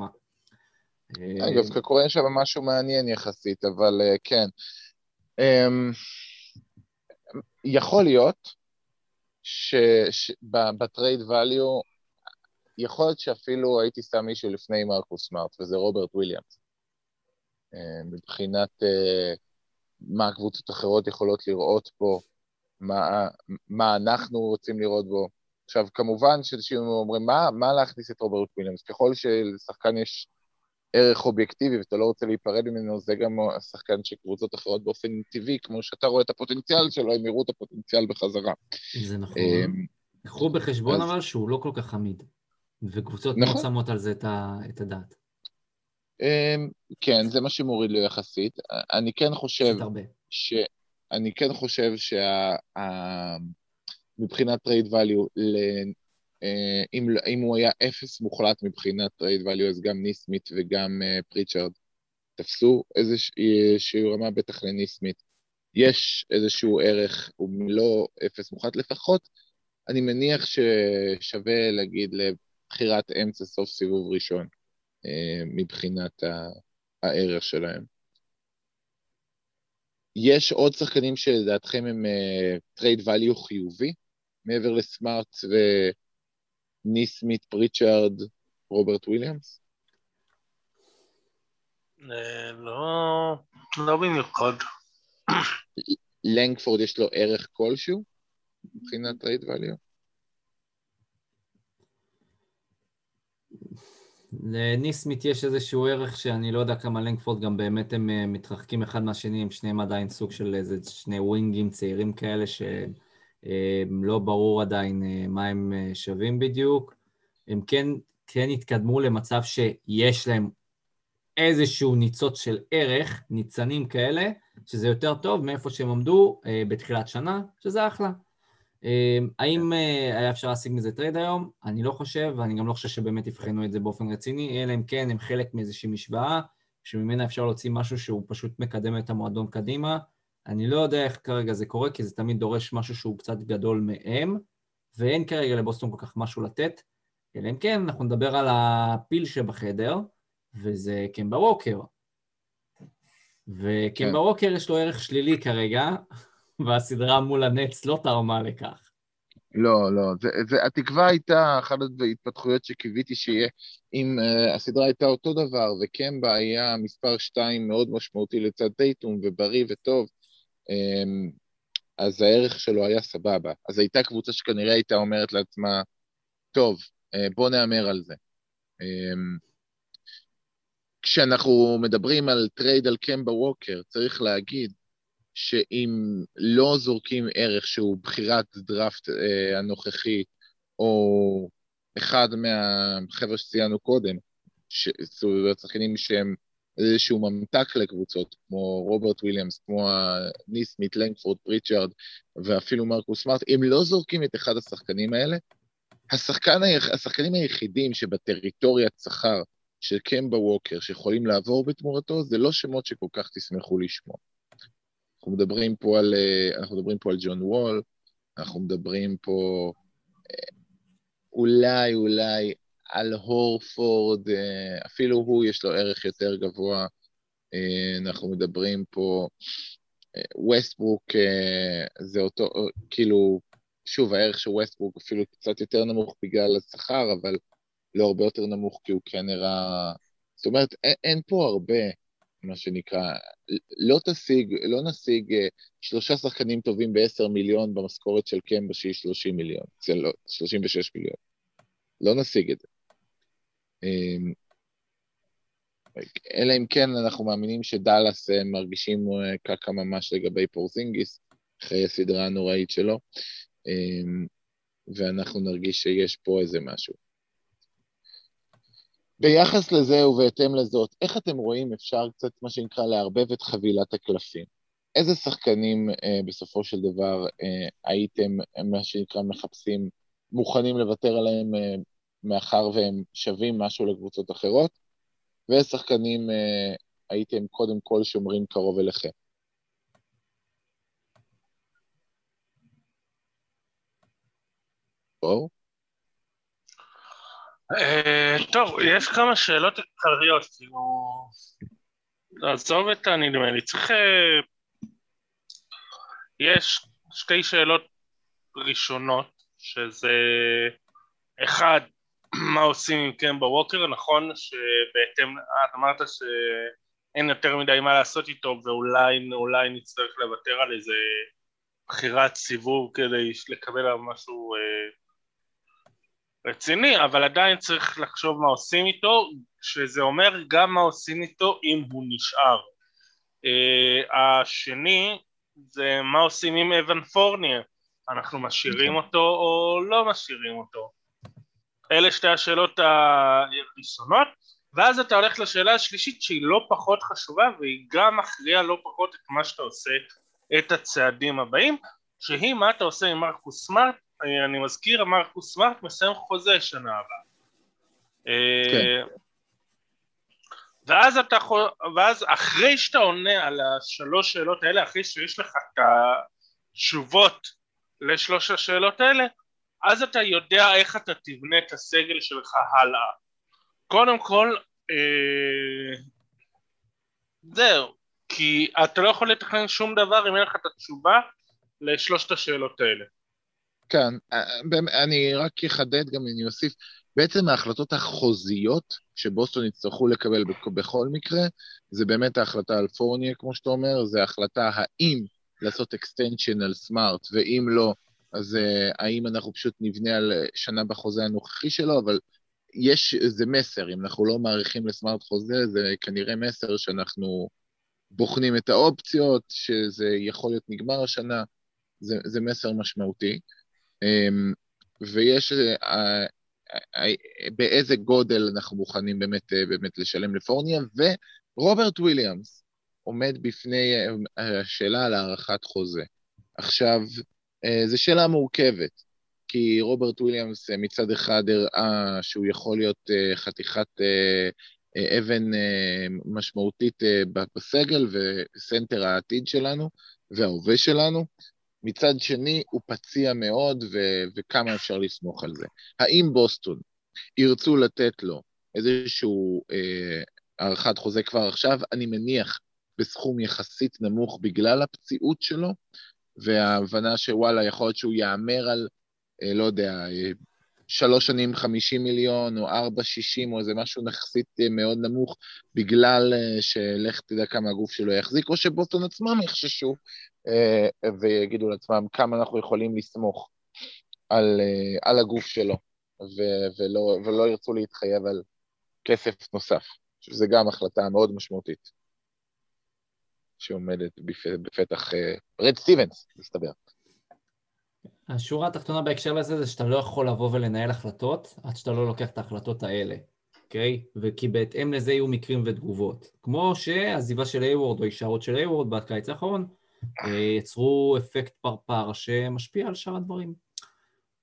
אגב, קורה שם משהו מעניין יחסית, אבל אה, כן. אמ, יכול להיות שב trade value, יכול להיות שאפילו הייתי שם מישהו לפני מרקוס סמארט, וזה רוברט וויליאמס. אה, מבחינת אה, מה הקבוצות האחרות יכולות לראות בו, מה, מה אנחנו רוצים לראות בו. עכשיו, כמובן שאנשים אומרים, מה, מה להכניס את רוברט וויליאמס? ככל שלשחקן יש ערך אובייקטיבי ואתה לא רוצה להיפרד ממנו, זה גם השחקן שקבוצות אחרות באופן טבעי, כמו שאתה רואה את הפוטנציאל שלו, הם יראו את הפוטנציאל בחזרה. זה נכון. אמ, קחו בחשבון אז... אבל שהוא לא כל כך עמיד, וקבוצות נכון. שמות על זה את הדעת. אמ, כן, זה מה שמוריד לי יחסית. אני כן חושב... ש... אני כן חושב שמבחינת trade value, אה, אם, אם הוא היה אפס מוחלט מבחינת trade value, אז גם ניסמית וגם פריצ'רד אה, תפסו איזושהי רמה, בטח לניסמית. יש איזשהו ערך, הוא לא אפס מוחלט לפחות, אני מניח ששווה להגיד לבחירת אמצע סוף סיבוב ראשון. אה, מבחינת הערך שלהם. יש עוד שחקנים שלדעתכם הם trade אה, value חיובי, מעבר לסמארט וניסמית, פריצ'רד, רוברט וויליאמס? אה, לא, לא במיוחד. לנגפורד יש לו ערך כלשהו מבחינת trade value? לניסמית יש איזשהו ערך שאני לא יודע כמה לנגפורד גם באמת הם אה, מתרחקים אחד מהשני, הם שניהם עדיין סוג של איזה שני wing ים צעירים כאלה שלא ברור עדיין אה, מה הם אה, שווים בדיוק. הם כן, כן התקדמו למצב שיש להם איזשהו ניצוץ של ערך, ניצנים כאלה, שזה יותר טוב מאיפה שהם עמדו בתחילת שנה, שזה אחלה. אמ, האם אה, היה אפשר להשיג מזה trade היום? אני לא חושב, ואני גם לא חושב שבאמת יבחנו את זה באופן רציני, אלא אם כן הם חלק מאיזושהי משוואה, שממנה אפשר להוציא משהו שהוא פשוט מקדם את המועדון קדימה. אני לא יודע איך כרגע זה קורה, כי זה תמיד דורש משהו שהוא קצת גדול מהם, ואין כרגע לבוסטון כל כך משהו לתת, אלא אם כן אנחנו נדבר על הפיל שבחדר, וזה קמבה ווקר. וקמבה כן. ווקר יש לו ערך שלילי כרגע, והסדרה מול הנץ לא תרמה לכך. לא, לא, זה, זה, התקווה הייתה אחת ההתפתחויות שקיוויתי שיהיה. אם uh, הסדרה הייתה אותו דבר, וקמבה היה מספר שתיים מאוד משמעותי לצד טייטום, ובריא וטוב, um, אז הערך שלו היה סבבה. אז הייתה קבוצה שכנראה הייתה אומרת לעצמה, טוב, אה, בוא נהמר על זה. אמ, כשאנחנו מדברים על trade על קמבה ווקר, צריך להגיד שאם לא זורקים ערך שהוא בחירת דראפט אה, הנוכחית, או אחד מהחבר'ה שציינו קודם, שחקנים שהם איזשהו ממתק לקבוצות, כמו רוברט וויליאמס, כמו ניסמית, לנגפורד, פריצ'רד, ואפילו מרקוס סמארט, אם לא זורקים את אחד השחקנים האלה, השחקן, השחקנים היחידים שבטריטוריית שכר של קמבה ווקר שיכולים לעבור בתמורתו, זה לא שמות שכל כך תשמחו לשמוע. אנחנו מדברים פה על, אה, אנחנו מדברים פה על ג'ון וול, אנחנו מדברים פה אה, אולי, אולי על הורפורד, אה, אפילו הוא יש לו ערך יותר גבוה. אנחנו מדברים פה, ווסטברוק זה אותו, כאילו, שוב, הערך של ווסטברוק אפילו קצת יותר נמוך בגלל השכר, אבל לא הרבה יותר נמוך כי הוא כן נראה... זאת אומרת, אין, אין פה הרבה מה שנקרא, לא תשיג, לא נשיג אה, שלושה שחקנים טובים ב-10 מיליון במשכורת של קמבה שהיא 30 מיליון, זה לא, 36 מיליון. לא נשיג את זה. אמ, אלא אם כן אנחנו מאמינים שדאלאס אה, מרגישים אה, קקה ממש לגבי פורזינגיס, אחרי הסדרה הנוראית שלו, אמ, ואנחנו נרגיש שיש פה איזה משהו. ביחס לזה ובהתאם לזאת, איך אתם רואים אפשר קצת, מה שנקרא, לערבב את חבילת הקלפים? איזה שחקנים אה, בסופו של דבר אה, הייתם, מה שנקרא, מחפשים, מוכנים לוותר עליהם אה, מאחר והם שווים משהו לקבוצות אחרות? ואיזה שחקנים אה, הייתם קודם כל שומרים קרוב אליכם? בואו. אה, טוב, יש כמה שאלות עיקריות, כאילו... לעזוב את הנדמה לי, צריך... אה, יש שתי שאלות ראשונות, שזה אחד, מה עושים עם קמבה ווקר, נכון שבהתאם, את אמרת שאין יותר מדי מה לעשות איתו ואולי נצטרך לוותר על איזה בחירת סיבוב כדי לקבל עליו משהו אה, רציני, אבל עדיין צריך לחשוב מה עושים איתו, שזה אומר גם מה עושים איתו אם הוא נשאר. Uh, השני זה מה עושים עם אבן פורניה, אנחנו משאירים אותו או לא משאירים אותו. אלה שתי השאלות הראשונות, ואז אתה הולך לשאלה השלישית שהיא לא פחות חשובה והיא גם מכריעה לא פחות את מה שאתה עושה את הצעדים הבאים, שהיא מה אתה עושה עם מרקוס סמארט אני מזכיר, מרקוס סמארט מסיים חוזה שנה הבאה. כן. ואז אתה יכול, ואז אחרי שאתה עונה על השלוש שאלות האלה, אחרי שיש לך את התשובות לשלוש השאלות האלה, אז אתה יודע איך אתה תבנה את הסגל שלך הלאה. קודם כל, אה, זהו, כי אתה לא יכול לתכנן שום דבר אם אין לך את התשובה לשלושת השאלות האלה. כן, אה, אני רק אחדד, גם אני אוסיף, בעצם ההחלטות החוזיות שבוסטון יצטרכו לקבל בכל מקרה, זה באמת ההחלטה על פורניה, כמו שאתה אומר, זה החלטה האם לעשות extension על סמארט, ואם לא, אז uh, האם אנחנו פשוט נבנה על שנה בחוזה הנוכחי שלו, אבל יש, איזה מסר, אם אנחנו לא מעריכים לסמארט חוזה, זה כנראה מסר שאנחנו בוחנים את האופציות, שזה יכול להיות נגמר השנה, זה, זה מסר משמעותי. אמ, ויש אה, אה, אה, באיזה גודל אנחנו מוכנים באמת, באמת לשלם לפורניה, ורוברט וויליאמס עומד בפני השאלה על הארכת חוזה. עכשיו, זו שאלה מורכבת, כי רוברט וויליאמס מצד אחד הראה שהוא יכול להיות חתיכת אבן משמעותית בסגל וסנטר העתיד שלנו וההווה שלנו, מצד שני, הוא פציע מאוד, ו- וכמה אפשר לסמוך על זה. האם בוסטון ירצו לתת לו איזשהו אה, הארכת חוזה כבר עכשיו? אני מניח בסכום יחסית נמוך בגלל הפציעות שלו, וההבנה שוואלה, יכול להיות שהוא יאמר על, אה, לא יודע, אה, שלוש שנים חמישים מיליון, או ארבע שישים, או איזה משהו יחסית אה, מאוד נמוך, בגלל אה, שלך תדע כמה הגוף שלו יחזיק, או שבוסטון עצמם יחששו ויגידו לעצמם כמה אנחנו יכולים לסמוך על, על הגוף שלו, ו- ולא, ולא ירצו להתחייב על כסף נוסף, שזה גם החלטה מאוד משמעותית שעומדת בפתח רד סטיבנס, מסתבר. השורה התחתונה בהקשר לזה זה שאתה לא יכול לבוא ולנהל החלטות עד שאתה לא לוקח את ההחלטות האלה, אוקיי? וכי בהתאם לזה יהיו מקרים ותגובות. כמו שהעזיבה של איי-וורד או הישארות של איי-וורד בקיץ האחרון אה, יצרו אפקט פרפר שמשפיע על שאר הדברים.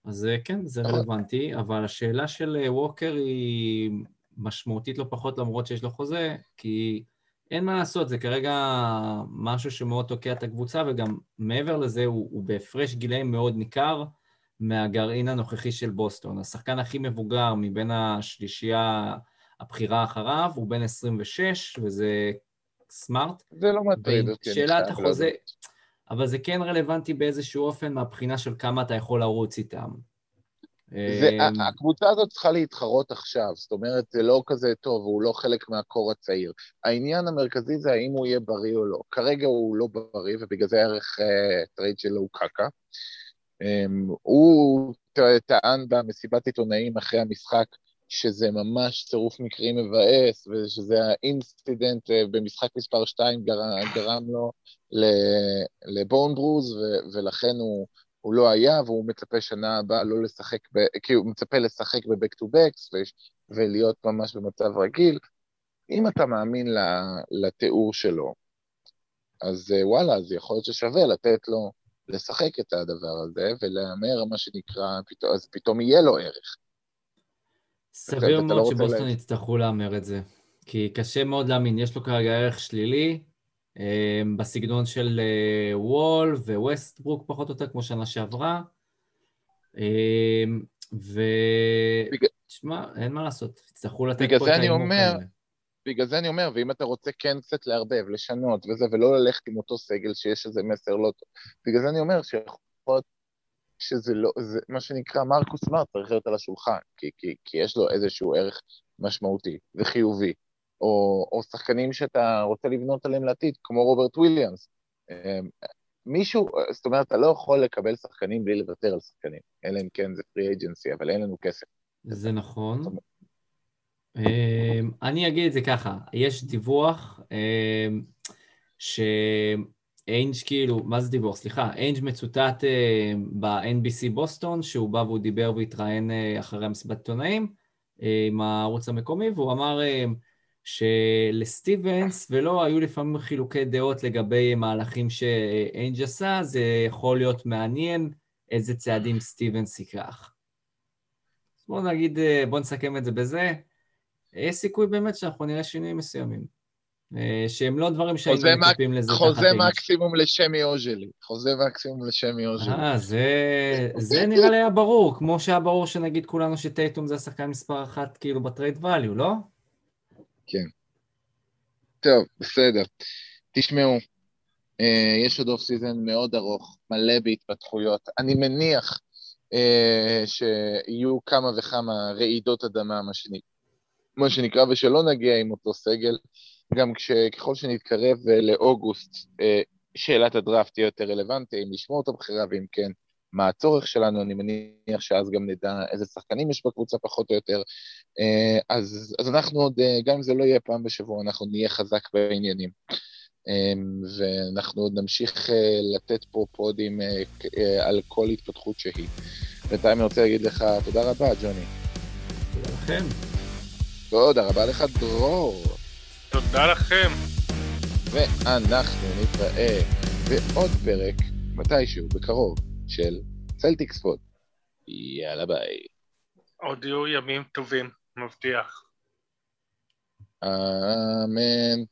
אז אה, כן, זה רלוונטי, אבל השאלה של אה, ווקר היא משמעותית לא פחות למרות שיש לו חוזה, כי אין מה לעשות, זה כרגע משהו שמאוד תוקע את הקבוצה, וגם מעבר לזה הוא, הוא בהפרש גילאים מאוד ניכר מהגרעין הנוכחי של בוסטון. השחקן הכי מבוגר מבין השלישייה הבכירה אחריו הוא בן 26, וזה סמארט. זה לא מטריד אותי. שאלת החוזה, אבל זה כן רלוונטי באיזשהו אופן מהבחינה של כמה אתה יכול לרוץ איתם. זה, אמ, הקבוצה הזאת צריכה להתחרות עכשיו, זאת אומרת, זה לא כזה טוב, הוא לא חלק מהקור הצעיר. העניין המרכזי זה האם הוא יהיה בריא או לא. כרגע הוא לא בריא, ובגלל זה הערך אה, trade שלו הוא קקה. הוא טען במסיבת עיתונאים אחרי המשחק שזה ממש צירוף מקרים מבאס, ושזה ה incident אה, במשחק מספר 2 גרם, גרם לו ל bone bruise, ו- ולכן הוא... הוא לא היה, והוא מצפה שנה הבאה לא לשחק, ב, כי הוא מצפה לשחק ב back to backs ולהיות ממש במצב רגיל. אם אתה מאמין לתיאור שלו, אז אה, וואלה, אז יכול להיות ששווה לתת לו לשחק את הדבר הזה, ולהמר מה שנקרא, אז פתאום יהיה לו ערך. סביר לא מאוד שבוסטון יצטרכו להמר את זה, כי קשה מאוד להאמין, יש לו כרגע ערך שלילי, אמ, בסגנון של אה, וול וווסטברוק פחות או יותר כמו שנה שעברה. אמ, ו... תשמע, אין מה לעשות, יצטרכו לתת פה את ההימור כזה. בגלל זה אני אומר, ואם אתה רוצה כן קצת לערבב, לשנות וזה, ולא ללכת עם אותו סגל שיש איזה מסר לא טוב, בגלל זה אני אומר שיכול להיות שזה לא, זה מה שנקרא מרקוס סמארט צריך להיות על השולחן, כי, כי, כי יש לו איזשהו ערך משמעותי וחיובי, או, או שחקנים שאתה רוצה לבנות עליהם לעתיד, כמו רוברט וויליאמס. אמ, מישהו, זאת אומרת, אתה לא יכול לקבל שחקנים בלי לוותר על שחקנים, אלא אם כן זה פרי אג'נסי, אבל אין לנו כסף. זה נכון. אמ, אני אגיד את זה ככה, יש דיווח אמ, שאיינג' כאילו, מה זה דיווח? סליחה, איינג' מצוטט ב-NBC בוסטון, שהוא בא והוא דיבר והתראיין אה, אחרי המסיבת עיתונאים אה, עם הערוץ המקומי, והוא אמר שלסטיבנס ולא היו לפעמים חילוקי דעות לגבי מהלכים שאיינג' עשה, זה יכול להיות מעניין איזה צעדים סטיבנס ייקח. בואו נגיד, בואו נסכם את זה בזה. יש סיכוי באמת שאנחנו נראה שינויים מסוימים. שהם לא דברים שהיינו מצפים לזה חוזה מקסימום לסמי אוג'לי. חוזה מקסימום לסמי אוג'לי. אה, זה, זה נראה לי היה ברור, כמו שהיה ברור שנגיד כולנו שטייטום זה השחקן מספר אחת כאילו ב trade value, לא? כן. טוב, בסדר. תשמעו, אה, יש עוד off season מאוד ארוך, מלא בהתפתחויות. אני מניח אה, שיהיו כמה וכמה רעידות אדמה. מה שנקרא, ושלא נגיע עם אותו סגל. גם ככל שנתקרב לאוגוסט, אה, שאלת הדראפט תהיה יותר רלוונטית, אם לשמור את הבחירה, ואם כן, מה הצורך שלנו, אני מניח שאז גם נדע איזה שחקנים יש בקבוצה פחות או יותר. אה, אז, אז אנחנו עוד, אה, גם אם זה לא יהיה פעם בשבוע, אנחנו נהיה חזק בעניינים. אה, ואנחנו עוד נמשיך לתת פה פודים על כל התפתחות שהיא. בינתיים אני רוצה להגיד לך תודה רבה, ג'וני. תודה לכם. תודה רבה לך, דרור. תודה לכם. ואנחנו נתראה בעוד פרק, מתישהו, בקרוב. של Celtics Pod. יאללה ביי. עוד יהיו ימים טובים, מבטיח. אמן.